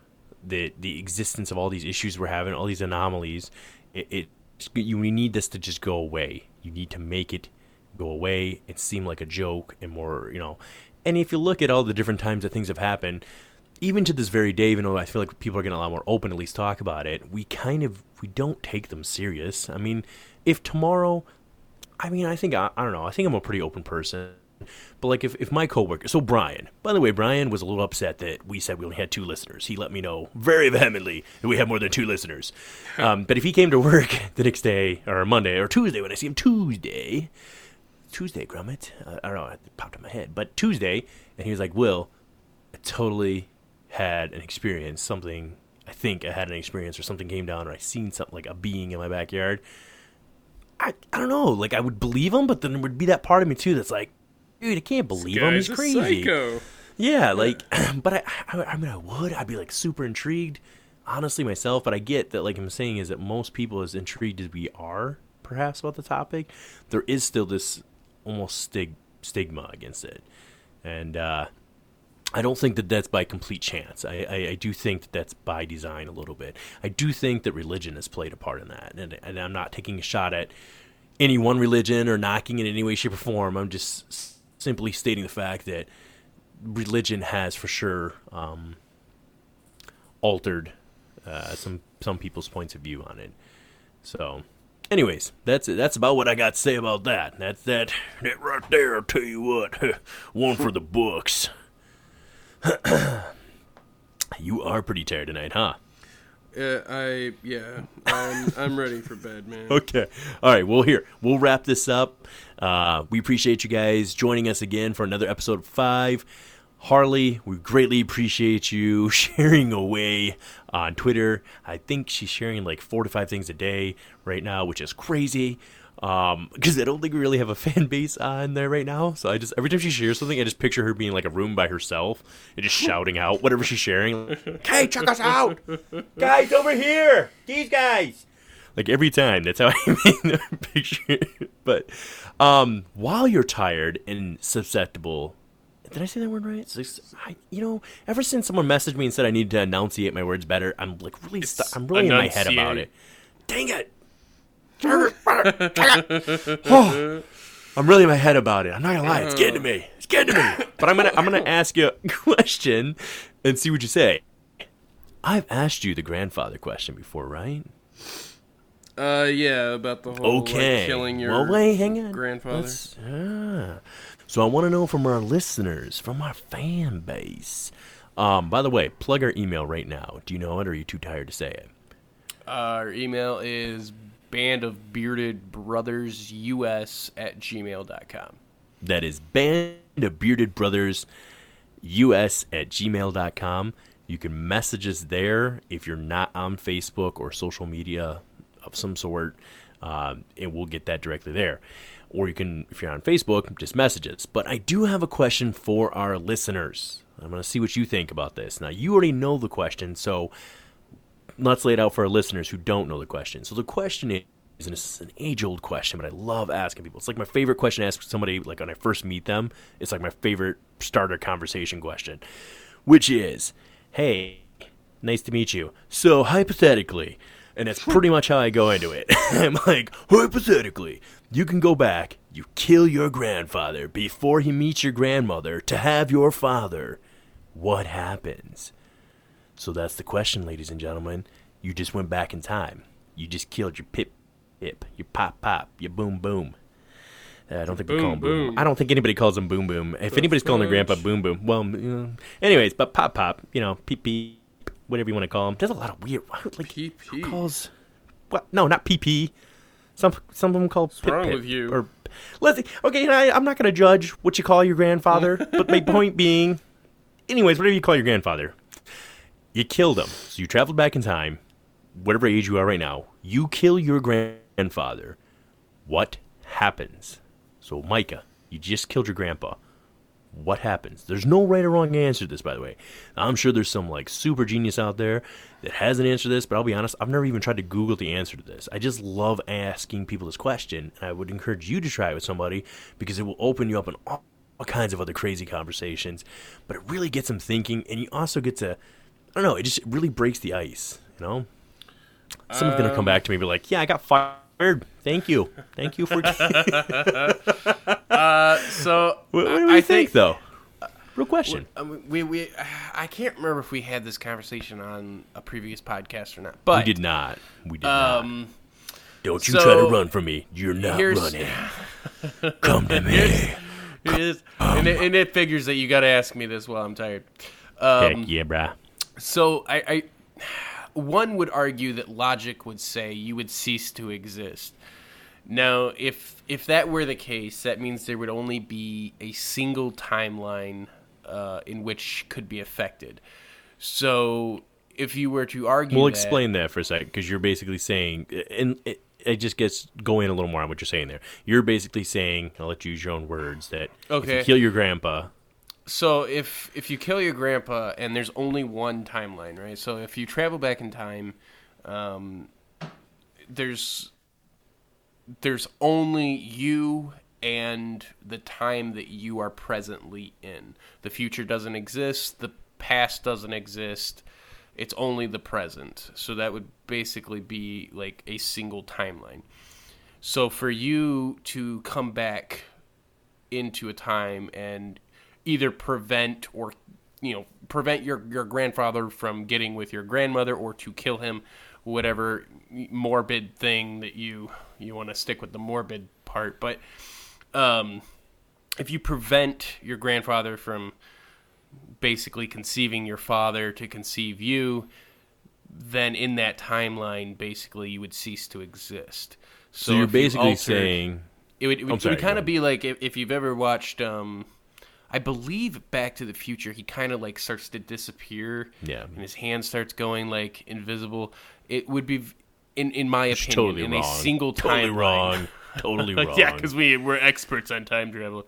S1: the, the existence of all these issues we're having, all these anomalies. It, it you need this to just go away. You need to make it go away and seem like a joke and more, you know. And if you look at all the different times that things have happened, even to this very day, even though I feel like people are getting a lot more open, at least talk about it, we kind of we don't take them serious. I mean, if tomorrow, I mean, I think I, I don't know. I think I'm a pretty open person. But like if, if my coworker, so Brian, by the way, Brian was a little upset that we said we only had two listeners. He let me know very vehemently that we have more than two listeners. Um, but if he came to work the next day or Monday or Tuesday when I see him Tuesday, Tuesday, Grummet, uh, I don't know, it popped in my head, but Tuesday, and he was like, "Will, I totally had an experience, something I think I had an experience or something came down or I seen something like a being in my backyard. I I don't know, like I would believe him, but then there would be that part of me too that's like, dude, I can't believe him. He's crazy. Psycho. Yeah, like, but I, I, I mean, I would. I'd be like super intrigued, honestly myself. But I get that, like I'm saying, is that most people, as intrigued as we are, perhaps about the topic, there is still this almost stig- stigma against it, and uh, I don't think that that's by complete chance. I, I, I, do think that that's by design a little bit. I do think that religion has played a part in that. And, and I'm not taking a shot at any one religion or knocking in any way, shape, or form. I'm just s- simply stating the fact that religion has for sure um, altered uh, some some people's points of view on it. So, anyways, that's that's about what I got to say about that. That's that that right there. I'll tell you what, one for the books. you are pretty tired tonight, huh?
S3: Uh, I yeah, I'm I'm ready for bed, man.
S1: Okay, all right. Well, here we'll wrap this up. Uh, we appreciate you guys joining us again for another episode of five. Harley, we greatly appreciate you sharing away on Twitter. I think she's sharing like four to five things a day right now, which is crazy um because i don't think we really have a fan base on there right now. So i just every time she shares something i just picture her being like a room by herself and just shouting out whatever she's sharing. Hey check us out. Guys over here. These guys. Like every time. That's how i make the picture but um while you're tired and susceptible Did I say that word right? Like, I, you know, ever since someone messaged me and said I need to enunciate my words better, I'm like really, stu- I'm really in my head about it. Dang it! Oh, I'm really in my head about it. I'm not gonna lie, it's getting to me. It's getting to me. But I'm gonna, I'm gonna ask you a question and see what you say. I've asked you the grandfather question before, right?
S3: Uh, yeah, about the whole
S1: Okay.
S3: like, killing your
S1: well, wait, hang on.
S3: grandfather.
S1: Let's- ah. So I want to know from our listeners, from our fan base. Um, by the way, plug our email right now. Do you know it, or are you too tired to say it?
S2: Our email is band of bearded brothers us at gmail.com.
S1: That is band of bearded brothers us at gmail.com. You can message us there if you're not on Facebook or social media of some sort, um, and we'll get that directly there. Or you can, if you're on Facebook, just message us. But I do have a question for our listeners. I'm going to see what you think about this. Now, you already know the question, so let's lay it out for our listeners who don't know the question. So the question is, and this is an age-old question, but I love asking people. It's like my favorite question to ask somebody. Like when I first meet them, it's like my favorite starter conversation question, which is, "Hey, nice to meet you. So hypothetically." And that's pretty much how I go into it. I'm like, hypothetically, you can go back, you kill your grandfather before he meets your grandmother to have your father. What happens? So that's the question, ladies and gentlemen. You just went back in time. You just killed your pip pip, your pop pop, your boom boom. Uh, I don't think we call
S3: Boom,
S1: him boom.
S3: boom.
S1: I don't think anybody calls him boom boom. If anybody's calling their grandpa boom boom, well, you know. anyways, but pop pop, you know, peep peep, whatever you want to call him. There's a lot of weird. Like who calls? What? No, not PP. Some some of them call What's
S3: wrong with you?
S1: Or let's okay. I, I'm not going to judge what you call your grandfather, but my point being, anyways, whatever you call your grandfather, you killed him. So you traveled back in time, whatever age you are right now. You kill your grandfather. What happens? So Micah, you just killed your grandpa. What happens? There's no right or wrong answer to this, by the way. I'm sure there's some like super genius out there that has an answer to this, but I'll be honest, I've never even tried to Google the answer to this. I just love asking people this question, and I would encourage you to try it with somebody because it will open you up in all, all kinds of other crazy conversations. But it really gets them thinking, and you also get to, I don't know, it just really breaks the ice, you know? Someone's gonna come back to me and be like, "Yeah, I got fired. Thank you, thank you for."
S2: Uh, so
S1: what, what do
S2: I-
S1: we
S2: I
S1: think, though? Real question.
S2: I mean, we we I can't remember if we had this conversation on a previous podcast or not. But we
S1: did not. We did not.
S2: um,
S1: Don't you
S2: so-
S1: try to run from me. You're not running. Come to me.
S2: it is, and, it, and it figures that you got to ask me this while I'm tired. Um,
S1: Heck yeah, brah.
S2: So I, I, one would argue that logic would say you would cease to exist. Now, if if that were the case, that means there would only be a single timeline uh, in which could be affected. So, if you were to argue,
S1: We'll
S2: that-
S1: explain that for a second because you're basically saying, and it, it just gets going a little more on what you're saying there. You're basically saying, I'll let you use your own words, that if you kill your grandpa,
S2: So if if you kill your grandpa and there's only one timeline, right? So if you travel back in time, um, there's there's only you and the time that you are presently in. The future doesn't exist. The past doesn't exist. It's only the present. So that would basically be like a single timeline. So for you to come back into a time and either prevent or you know prevent your your grandfather from getting with your grandmother or to kill him whatever morbid thing that you you want to stick with the morbid part. But um if you prevent your grandfather from basically conceiving your father to conceive you then in that timeline basically you would cease to exist.
S1: So, you're
S2: if you
S1: basically
S2: altered-
S1: saying,
S2: it would, it
S1: I'm
S2: would, kind of be like if, if you've ever watched, um, I believe Back to the Future, he kind of like starts to disappear.
S1: Yeah.
S2: And his hand starts going like invisible. It would be, in in my opinion,
S1: totally
S2: in
S1: wrong.
S2: a single
S1: totally wrong. Totally wrong.
S2: yeah, because we we're experts on time travel.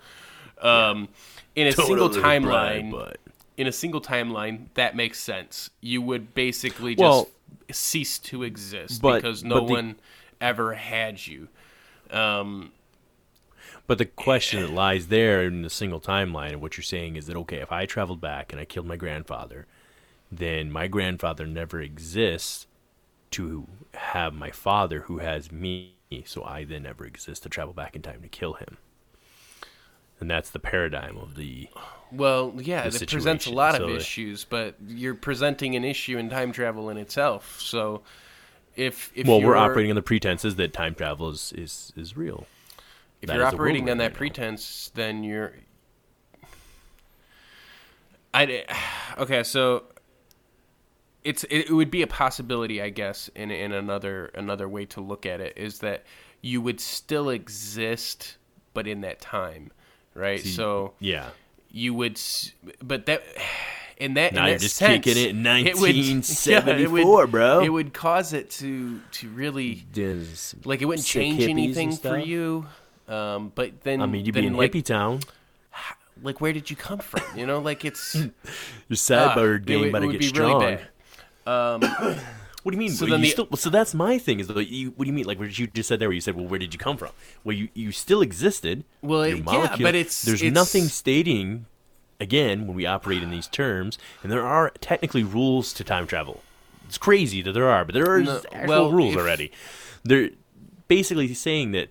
S2: Um, in a
S1: Totally
S2: single timeline,
S1: but
S2: in a single timeline, that makes sense. You would basically just
S1: Well-
S2: cease to exist
S1: But-
S2: because no
S1: the-
S2: one ever had you. Um,
S1: But the question that lies there in the single timeline, and what you're saying is that okay, if I traveled back and I killed my grandfather, then my grandfather never exists to have my father, who has me, so I then never exist to travel back in time to kill him. And that's the paradigm of the.
S2: Well, yeah,
S1: the
S2: it presents a lot
S1: so
S2: of issues, but you're presenting an issue in time travel in itself. So, if if
S1: well, we're operating on the pretenses that time travel is is, is real.
S2: If
S1: that
S2: you're
S1: is the world
S2: operating on that
S1: right now.
S2: pretense, then you're. I okay, so it's it, would be a possibility, I guess, in in another another way to look at it is that you would still exist, but in that time, right?
S1: See,
S2: so
S1: Yeah.
S2: you would, but that in that
S1: Now
S2: in
S1: you're
S2: that
S1: just
S2: sense,
S1: kicking it in
S2: it would- yeah, it
S1: 1974,
S2: would-
S1: bro.
S2: It would cause it to to really
S1: There's
S2: like it wouldn't change anything for you. Um, but then
S1: I mean, you'd
S2: then
S1: be in
S2: like
S1: hippie town.
S2: like where did you come from? You know, like it's
S1: Your
S2: ah,
S1: cyber
S2: it
S1: game
S2: would-
S1: better
S2: it
S1: get strong.
S2: really. Um,
S1: What do you mean?
S2: So
S1: you
S2: the-
S1: still, so that's my thing. Is like, you, what do you mean? Like what you just said there, where you said, "Well, where did you come from?" Well, you you still existed.
S2: Well, yeah, but it's-
S1: there's
S2: it's-
S1: nothing stating. Again, when we operate in these terms, and there are technically rules to time travel. It's crazy that there are, but there are
S2: No,
S1: actual
S2: well,
S1: rules
S2: if-
S1: already. They're basically saying that,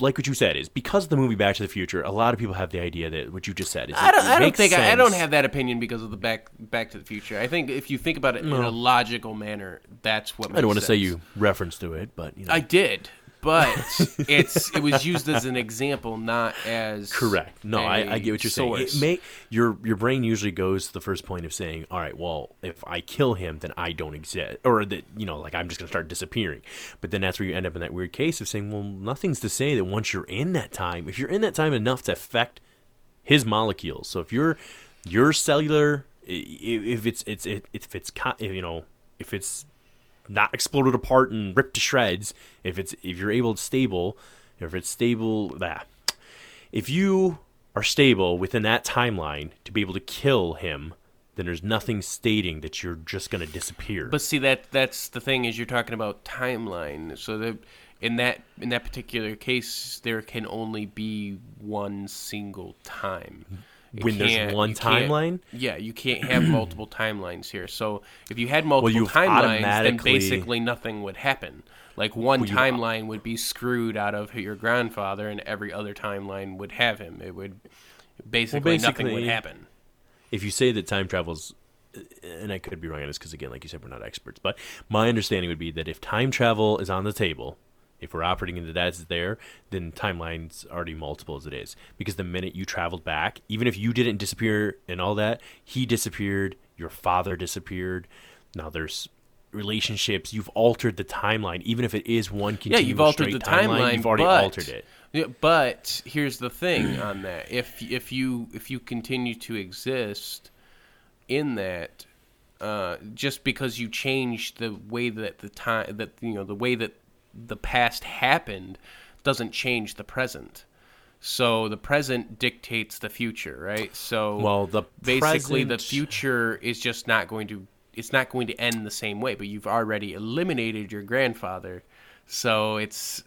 S1: like what you said, is because of the movie Back to the Future. A lot of people have the idea that what you just said is
S2: I don't. I don't think I, I don't have that opinion because of the back Back to the Future. I think if you think about it in a logical manner, that's what.
S1: I don't want
S2: makes
S1: to say you referenced to it, but you know.
S2: I did, but it's it was used as an example, not as
S1: Correct. No, I, get what you're saying.
S2: source.
S1: It may your your brain usually goes to the first point of saying, "All right, well, if I kill him, then I don't exist," or that you know, like I'm just gonna start disappearing. But then that's where you end up in that weird case of saying, "Well, nothing's to say that once you're in that time, if you're in that time enough to affect his molecules. So if you're your cellular, if it's it's it, if it's you know if it's not exploded apart and ripped to shreds, if it's if you're able to stable, if it's stable that if you are stable within that timeline to be able to kill him, then there's nothing stating that you're just going to disappear.
S2: But see that that's the thing is you're talking about timeline. So that in that in that particular case, there can only be one single time.
S1: When there's one timeline?
S2: yeah, you can't have multiple timelines here. So if you had multiple
S1: you've
S2: timelines, then basically nothing would happen. Like one
S1: you've-
S2: timeline would be screwed out of your grandfather, and every other timeline would have him. It would basically, nothing would happen.
S1: if you say that time travels, and I could be wrong on this because again, like you said, we're not experts, but my understanding would be that if time travel is on the table, if we're operating into that's there, then timeline's already multiple as it is. Because the minute you traveled back, even if you didn't disappear and all that, he disappeared, your father disappeared. Now there's relationships. You've altered the timeline, even if it is one
S2: Yeah,
S1: continuous
S2: you've altered the timeline.
S1: You've already
S2: but,
S1: altered it.
S2: Yeah, but here's the thing on that: if if you if you continue to exist in that, uh, just because you change the way that the time that you know the way that the past happened, doesn't change the present. So the present dictates the future, right? So
S1: Well, the
S2: basically the future is just not going to it's not going to end the same way. But you've already eliminated your grandfather, so it's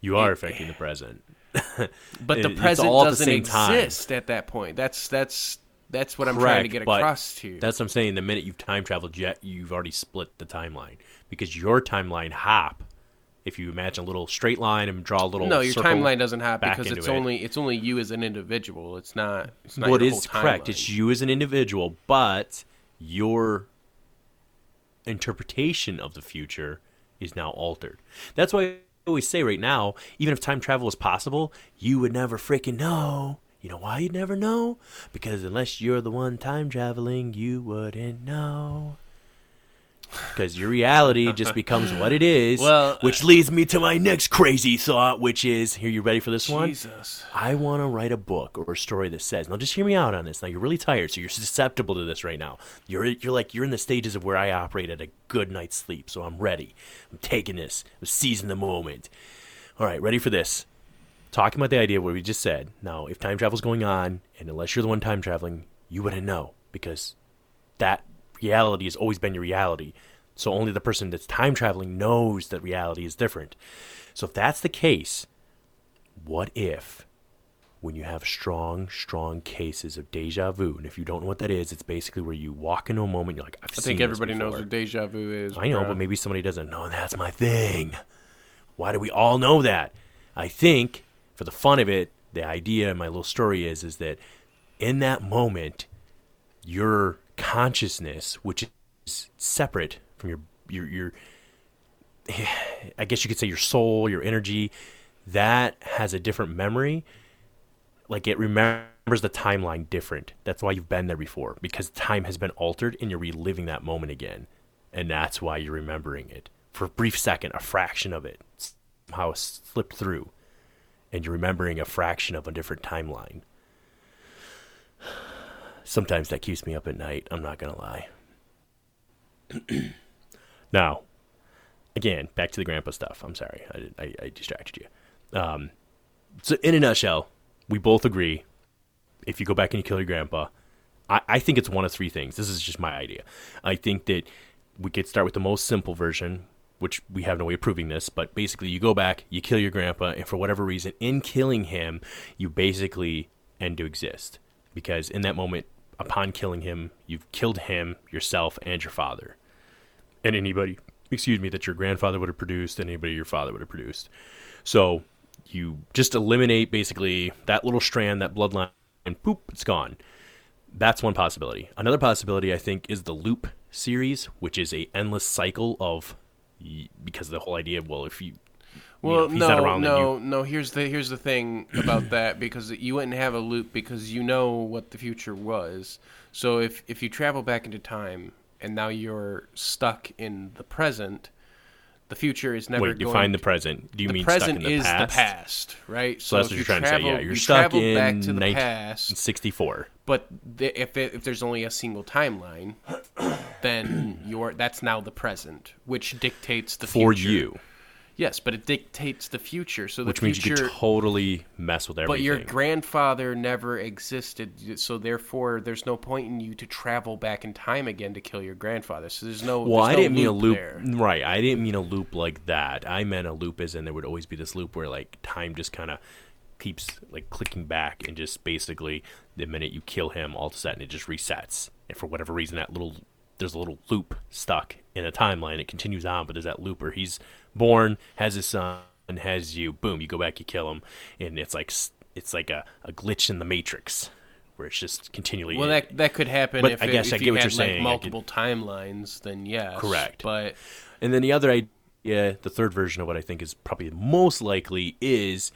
S1: You are affecting the present.
S2: but the
S1: It-
S2: present
S1: at the
S2: doesn't
S1: same time.
S2: exist at that point. That's that's that's what I'm trying to get across to. you.
S1: That's what I'm saying. The minute you've time traveled, yet you've already split the timeline because your timeline hop. If you imagine a little straight line and draw a little
S2: no, your timeline doesn't
S1: happen
S2: because it's
S1: it.
S2: only it's only you as an individual. It's not. It's not
S1: What is correct?
S2: timeline.
S1: It's you as an individual, but your interpretation of the future is now altered. That's why I always say right now, even if time travel is possible, you would never freaking know. You know why you'd never know? Because unless you're the one time traveling, you wouldn't know. Because your reality just becomes what it is.
S2: Well,
S1: which uh, leads me to my next crazy thought, which is here. You ready for this one?
S2: Jesus.
S1: I want to write a book or a story that says, now just hear me out on this. Now you're really tired, so you're susceptible to this right now. You're you're like you're in the stages of where I operate at a good night's sleep, so I'm ready. I'm taking this. I'm seizing the moment. All right, ready for this. Talking about the idea of what we just said. Now, if time travel's going on, and unless you're the one time traveling, you wouldn't know because that reality has always been your reality. So only the person that's time traveling knows that reality is different. So if that's the case, what if when you have strong, strong cases of deja vu, and if you don't know what that is, it's basically where you walk into a moment, you're like, I've
S2: I think everybody knows what deja vu is.
S1: I know,
S2: bro.
S1: but maybe somebody doesn't know that's my thing. Why do we all know that? I think, for the fun of it, the idea in my little story is is that in that moment, your consciousness, which is separate from your your your I guess you could say your soul, your energy, that has a different memory. Like it remembers the timeline different. That's why you've been there before because time has been altered and you're reliving that moment again. And that's why you're remembering it. For a brief second, a fraction of it somehow slipped through and you're remembering a fraction of a different timeline. Sometimes that keeps me up at night, I'm not to lie. now, again, back to the grandpa stuff. I'm sorry, I, I, I distracted you. Um, so, in a nutshell, we both agree if you go back and you kill your grandpa, I, I think it's one of three things. This is just my idea. I think that we could start with the most simple version, which we have no way of proving this, but basically you go back, you kill your grandpa, and for whatever reason, in killing him, you basically end to exist. Because in that moment, upon killing him, you've killed him, yourself, and your father. And anybody, excuse me, that your grandfather would have produced, and anybody your father would have produced. So you just eliminate basically that little strand, that bloodline, and poop, it's gone. That's one possibility. Another possibility, I think, is the loop series, which is a endless cycle of because the whole idea, of well, if you you know,
S2: Well, no,
S1: not around, then
S2: no,
S1: you-
S2: no. Here's the here's the thing about that because you wouldn't have a loop because you know what the future was. So if if you travel back into time and now you're stuck in the present, the future is never
S1: wait,
S2: going.
S1: define the present. Do you
S2: the
S1: mean
S2: present
S1: stuck in the
S2: is
S1: past?
S2: the past, right?
S1: So that's what
S2: you
S1: you're trying to say. Yeah, you're
S2: you
S1: stuck in
S2: back to the
S1: 19
S2: past,
S1: 64.
S2: but the, if it, if there's only a single timeline, then you're that's now the present, which dictates the future.
S1: For
S2: future.
S1: you,
S2: Yes, but it dictates the future. So the
S1: which means
S2: future,
S1: you could totally mess with everything.
S2: but your grandfather never existed, so therefore there's no point in you to travel back in time again to kill your grandfather. So there's no.
S1: Well,
S2: there's
S1: I
S2: no
S1: didn't mean a loop.
S2: there.
S1: Right. I didn't mean a loop like that. I meant a loop as in there would always be this loop where like time just kind of keeps like clicking back and just basically the minute you kill him, all of a sudden it just resets. And for whatever reason, that little there's a little loop stuck in a timeline. It continues on, but there's that loop where he's born, has his son, has you. Boom, you go back, you kill him, and it's like it's like a, a glitch in the matrix where it's just continually.
S2: Well, that that could happen
S1: But
S2: if,
S1: I
S2: it-
S1: guess
S2: if
S1: I get
S2: you
S1: what
S2: had
S1: you're
S2: like
S1: saying.
S2: Multiple timelines. Then yes,
S1: Correct.
S2: But
S1: And then the other idea, the third version of what I think is probably most likely is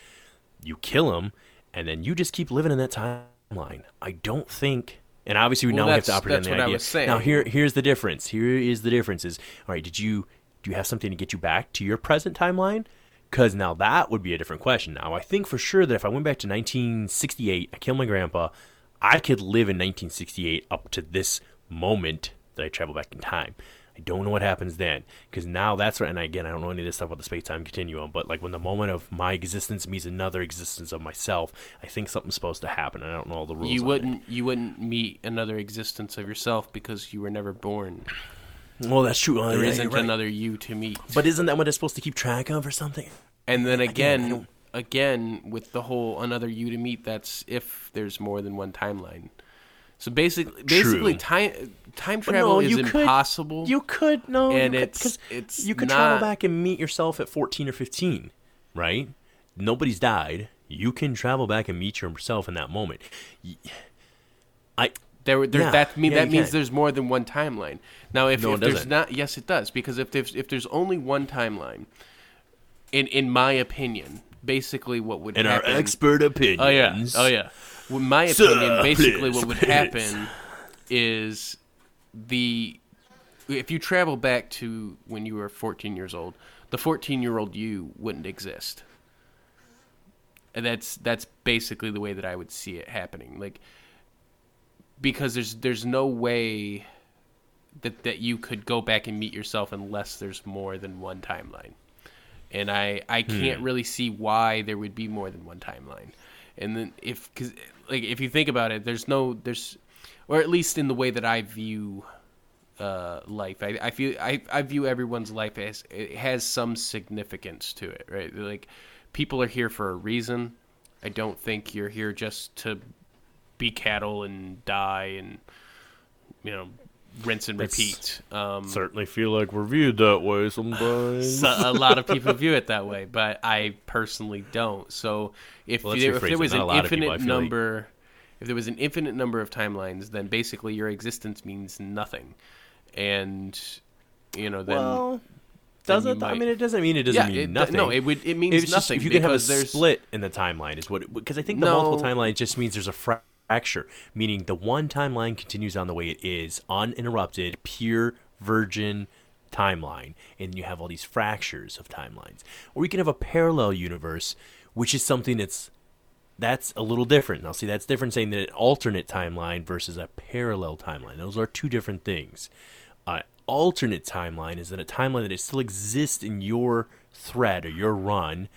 S1: you kill him and then you just keep living in that timeline. I don't think and obviously we
S2: Well,
S1: now have to operate on the idea.
S2: was saying.
S1: Now here here's the difference. Here is the difference is all right, did you do you have something to get you back to your present timeline? Cuz now that would be a different question. Now I think for sure that if I went back to 1968, I killed my grandpa, I could live in 1968 up to this moment that I travel back in time. I don't know what happens then because now that's right. And again, I don't know any of this stuff about the space time continuum, but like when the moment of my existence meets another existence of myself, I think something's supposed to happen. I don't know all the rules.
S2: you wouldn't you wouldn't meet another existence of yourself because you were never born.
S1: Well, that's true. Oh,
S2: There
S1: yeah,
S2: not
S1: right.
S2: another you to meet.
S1: But isn't that what it's supposed to keep track of or something?
S2: And then
S1: I
S2: again,
S1: don't-
S2: again with the whole another you to meet. That's if there's more than one timeline. So basically, basically,
S1: True.
S2: time time travel
S1: no,
S2: is
S1: you could-
S2: impossible.
S1: You could no,
S2: And
S1: you could,
S2: it's-
S1: 'cause
S2: it's
S1: you could travel back and meet yourself at 14 or 15, right? Nobody's died. You can travel back and meet yourself in that moment. I
S2: There, there
S1: Yeah,
S2: that mean
S1: yeah,
S2: that means
S1: can.
S2: there's more than one timeline. Now, if,
S1: No,
S2: if there's
S1: doesn't.
S2: not, yes, it does because if there's if there's only one timeline, in in my opinion, basically what would
S1: in our expert opinions.
S2: Oh yeah, oh yeah. In my
S1: Sir,
S2: opinion, basically
S1: please,
S2: what would
S1: please.
S2: happen is the if you travel back to when you were 14 years old, the 14 year old you wouldn't exist. And that's that's basically the way that I would see it happening. Like because there's there's no way that that you could go back and meet yourself unless there's more than one timeline. And I I can't really see why there would be more than one timeline. And then if cuz like if you think about it, there's no there's or at least in the way that I view uh, life. I, I feel I, I view everyone's life as it has some significance to it, right? Like people are here for a reason. I don't think you're here just to be cattle and die and you know rinse and repeat. Um,
S1: Certainly feel like we're viewed that way sometimes.
S2: so a lot of people view it that way, but I personally don't. So if,
S1: Well,
S2: if there was
S1: Not
S2: an
S1: of people,
S2: infinite
S1: like-
S2: number, if there was an infinite number of timelines, then basically your existence means nothing, and you know then.
S1: well, does it? I mean, it doesn't mean it doesn't
S2: yeah,
S1: mean
S2: it,
S1: nothing.
S2: no, it would. It means
S1: It's just
S2: nothing
S1: if you can have a
S2: there's
S1: split in the timeline is what because I think the
S2: No.
S1: multiple timeline just means there's a fracture, meaning the one timeline continues on the way it is, uninterrupted, pure virgin timeline, and you have all these fractures of timelines. Or you can have a parallel universe, which is something that's that's a little different. Now, see, that's different saying that an alternate timeline versus a parallel timeline. Those are two different things. Uh, alternate timeline is that a timeline that still exists in your thread or your run,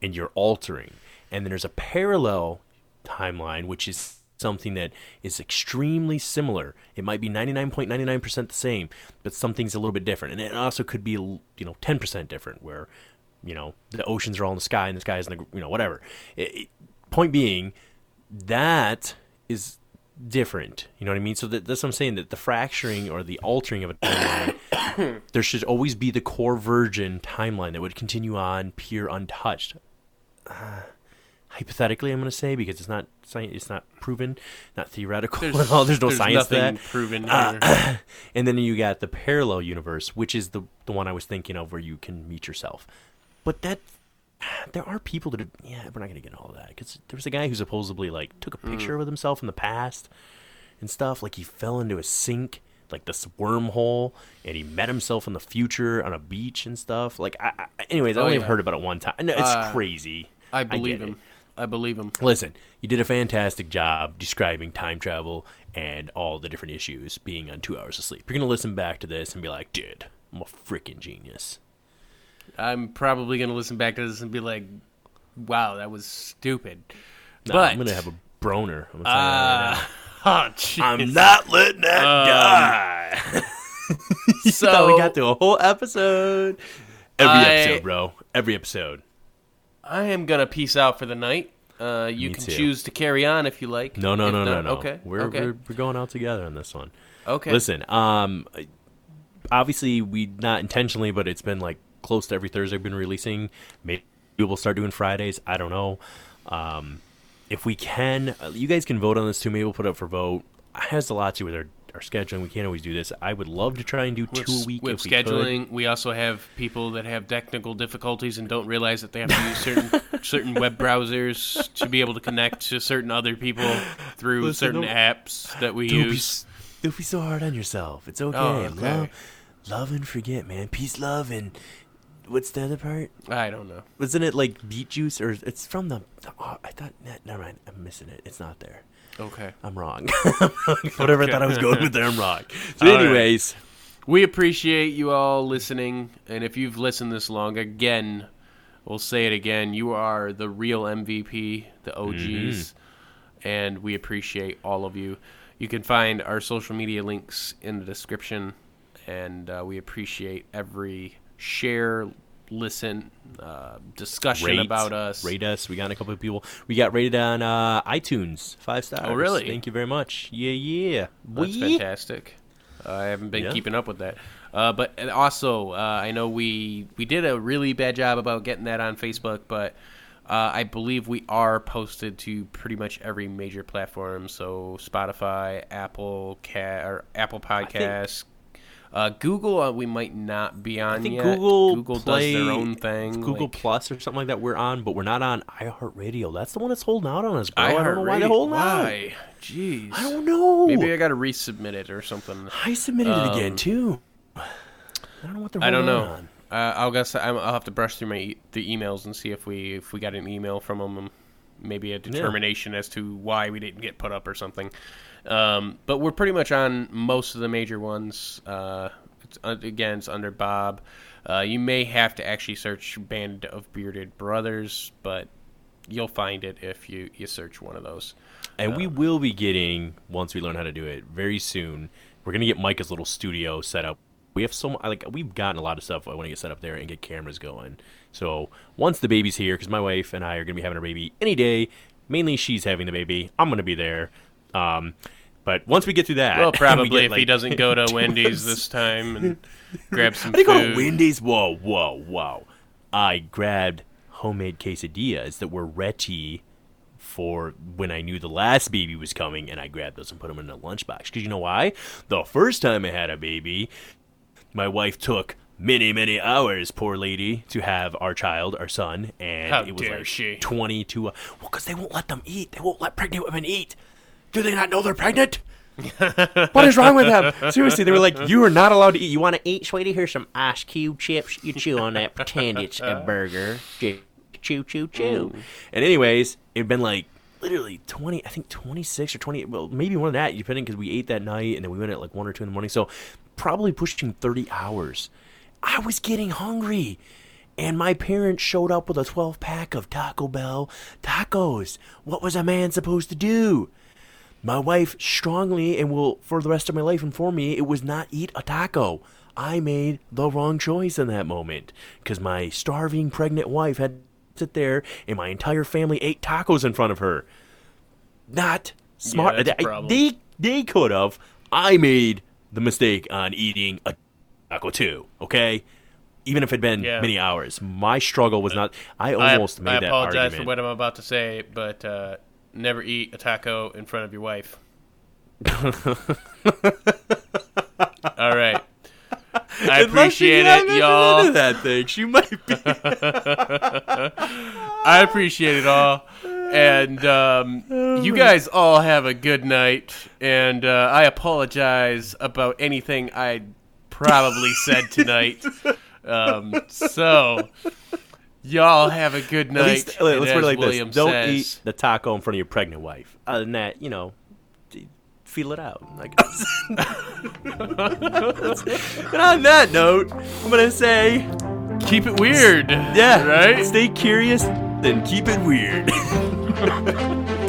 S1: and you're altering. And then there's a parallel timeline, which is something that is extremely similar. It might be 99.99% the same, but something's a little bit different. And it also could be, you know, 10% different, where, you know, the oceans are all in the sky and the sky is in the, you know, whatever. It, it- point being, that is different. You know what I mean? So that, that's what I'm saying. That the fracturing or the altering of a timeline, there should always be the core virgin timeline that would continue on, pure, untouched. Uh, hypothetically, I'm going to say because it's not science, it's not proven, not theoretical.
S2: there's,
S1: at all. there's no science to
S2: nothing
S1: that.
S2: proven
S1: Uh, and then you got the parallel universe, which is the the one I was thinking of, where you can meet yourself. But that there are people that are, yeah, we're not gonna get into all that because there was a guy who supposedly like took a
S2: Hmm.
S1: picture with himself in the past and stuff. Like he fell into a sink, like this wormhole, and he met himself in the future on a beach and stuff. Like, I, I, anyways, I
S2: Oh,
S1: only
S2: yeah.
S1: heard about it one time. No, it's
S2: Uh,
S1: crazy.
S2: I believe
S1: it.
S2: him. I believe him.
S1: Listen, you did a fantastic job describing time travel and all the different issues being on two hours of sleep. You're gonna listen back to this and be like, dude, I'm a freaking genius.
S2: I'm probably gonna listen back to this and be like, "Wow, that was stupid."
S1: Nah,
S2: but
S1: I'm gonna have a broner. I'm, tell right
S2: Uh, oh,
S1: I'm not letting that
S2: Um,
S1: die.
S2: so
S1: so we got through a whole episode. Every
S2: I-
S1: episode, bro. Every episode.
S2: I am gonna peace out for the night. Uh, you
S1: Me
S2: can
S1: too.
S2: choose to carry on if you like.
S1: No, no,
S2: If
S1: no, no, no.
S2: Okay,
S1: We're,
S2: okay,
S1: we're we're going out together on this one.
S2: okay.
S1: Listen, um, obviously we not intentionally, but it's been like close to every Thursday we've been releasing. Maybe we'll start doing Fridays. I don't know. Um, if we can, uh, you guys can vote on this too. Maybe we'll put it up for vote. It has a lot to do with our, our scheduling. We can't always do this. I would love to try and do two a week
S2: with
S1: if we
S2: scheduling, we also have people that have technical difficulties and don't realize that they have to use certain certain web browsers to be able to connect to certain other people through
S1: Listen,
S2: certain apps that we
S1: Don't
S2: use.
S1: s- don't be so hard on yourself. It's oh, okay.
S2: Oh, okay.
S1: Love, love and forget, man. Peace, love, and what's the other part?
S2: I don't know.
S1: Wasn't it like beet juice or it's from the? the oh, I thought. ne- Never mind. I'm missing it. It's not there.
S2: Okay.
S1: I'm wrong. Whatever I thought I was going with there, I'm wrong. So,
S2: All right.
S1: anyways,
S2: We appreciate you all listening, and if you've listened this long, again, we'll say it again. You are the real MVP, the OGs,
S1: Mm-hmm.
S2: and we appreciate all of you. You can find our social media links in the description, and uh, we appreciate every share, listen, uh, discussion
S1: rate
S2: about us.
S1: Rate us. We got a couple of people. We got rated on uh, iTunes five stars.
S2: Oh, really?
S1: Thank you very much. Yeah, yeah.
S2: That's
S1: Wee.
S2: fantastic. Uh, I haven't been
S1: Yeah.
S2: keeping up with that. Uh, but and also, uh, I know we we did a really bad job about getting that on Facebook, but uh, I believe we are posted to pretty much every major platform. So Spotify, Apple, Ca- or Apple Podcasts. Uh, Google, uh, we might not be on
S1: I think
S2: yet.
S1: Google
S2: Google
S1: Play,
S2: does their own thing.
S1: Google
S2: like-
S1: Plus or something like that. We're on, but we're not on iHeartRadio. That's the one that's holding out on us, bro. I, don't know why they're holding out.
S2: Why? Jeez.
S1: I don't know.
S2: Maybe I got to resubmit it or something.
S1: I submitted it again
S2: Um,
S1: too. I don't know what they're.
S2: I don't know.
S1: On.
S2: Uh, I'll guess I'm- I'll have to brush through my e- the emails and see if we if we got an email from them, maybe a determination as to why we didn't get put up or something. Um, but we're pretty much on most of the major ones. Uh, it's, uh, again, it's under Bob. Uh, you may have to actually search "Band of Bearded Brothers," but you'll find it if you you search one of those.
S1: And we will be getting once we learn how to do it very soon. we're gonna get Micah's little studio set up. We have so like we've gotten a lot of stuff. I want to get set up there and get cameras going. So once the baby's here, because my wife and I are gonna be having a baby any day. Mainly, she's having the baby. I'm gonna be there. Um, but once we get through that,
S2: Well,
S1: we
S2: probably
S1: get,
S2: if he doesn't go to Wendy's this time and grab some
S1: I didn't go to Wendy's. Whoa, whoa, whoa! I grabbed homemade quesadillas that were ready for when I knew the last baby was coming, and I grabbed those and put them in a lunchbox. Because you know why? The first time I had a baby, my wife took many, many hours, poor lady, to have our child, our son, and
S2: How
S1: it was
S2: dare
S1: like
S2: she.
S1: 22. Well, because they won't let them eat. They won't let pregnant women eat. Do they not know they're pregnant? what is wrong with them? Seriously, they were like, "You are not allowed to eat. You want to eat, sweetie? Here's some ice cube chips. You chew on that. Pretend it's a burger. Chew, chew, chew, chew." And anyways, it'd been like literally twenty. I think twenty six or twenty. Well, maybe more than that, depending because we ate that night and then we went at like one or two in the morning. So probably pushing thirty hours. I was getting hungry. And my parents showed up with a 12 pack of Taco Bell tacos. What was a man supposed to do? My wife strongly and will for the rest of my life inform me it was not eat a taco. I made the wrong choice in that moment because my starving pregnant wife had to sit there and my entire family ate tacos in front of her. Not smart.
S2: a
S1: They- they could have. I made the mistake on eating a taco too. Okay. Even if it had been
S2: Yeah.
S1: many hours, my struggle was not. I
S2: I,
S1: almost made
S2: I
S1: that
S2: apologize for what I'm about to say, but uh, never eat a taco in front of your wife. All right. I appreciate it, y'all.
S1: That thing, she might be.
S2: I appreciate it all. And um, you guys all have a good night. And uh, I apologize about anything I probably said tonight. Um, so, y'all have a good night.
S1: At least, let's put it like
S2: William
S1: this: don't
S2: says-
S1: eat the taco in front of your pregnant wife. Other than that, you know, feel it out. I guess. and on that note, I'm gonna say,
S2: Keep it weird.
S1: yeah,
S2: Right?
S1: Stay curious, then keep it weird.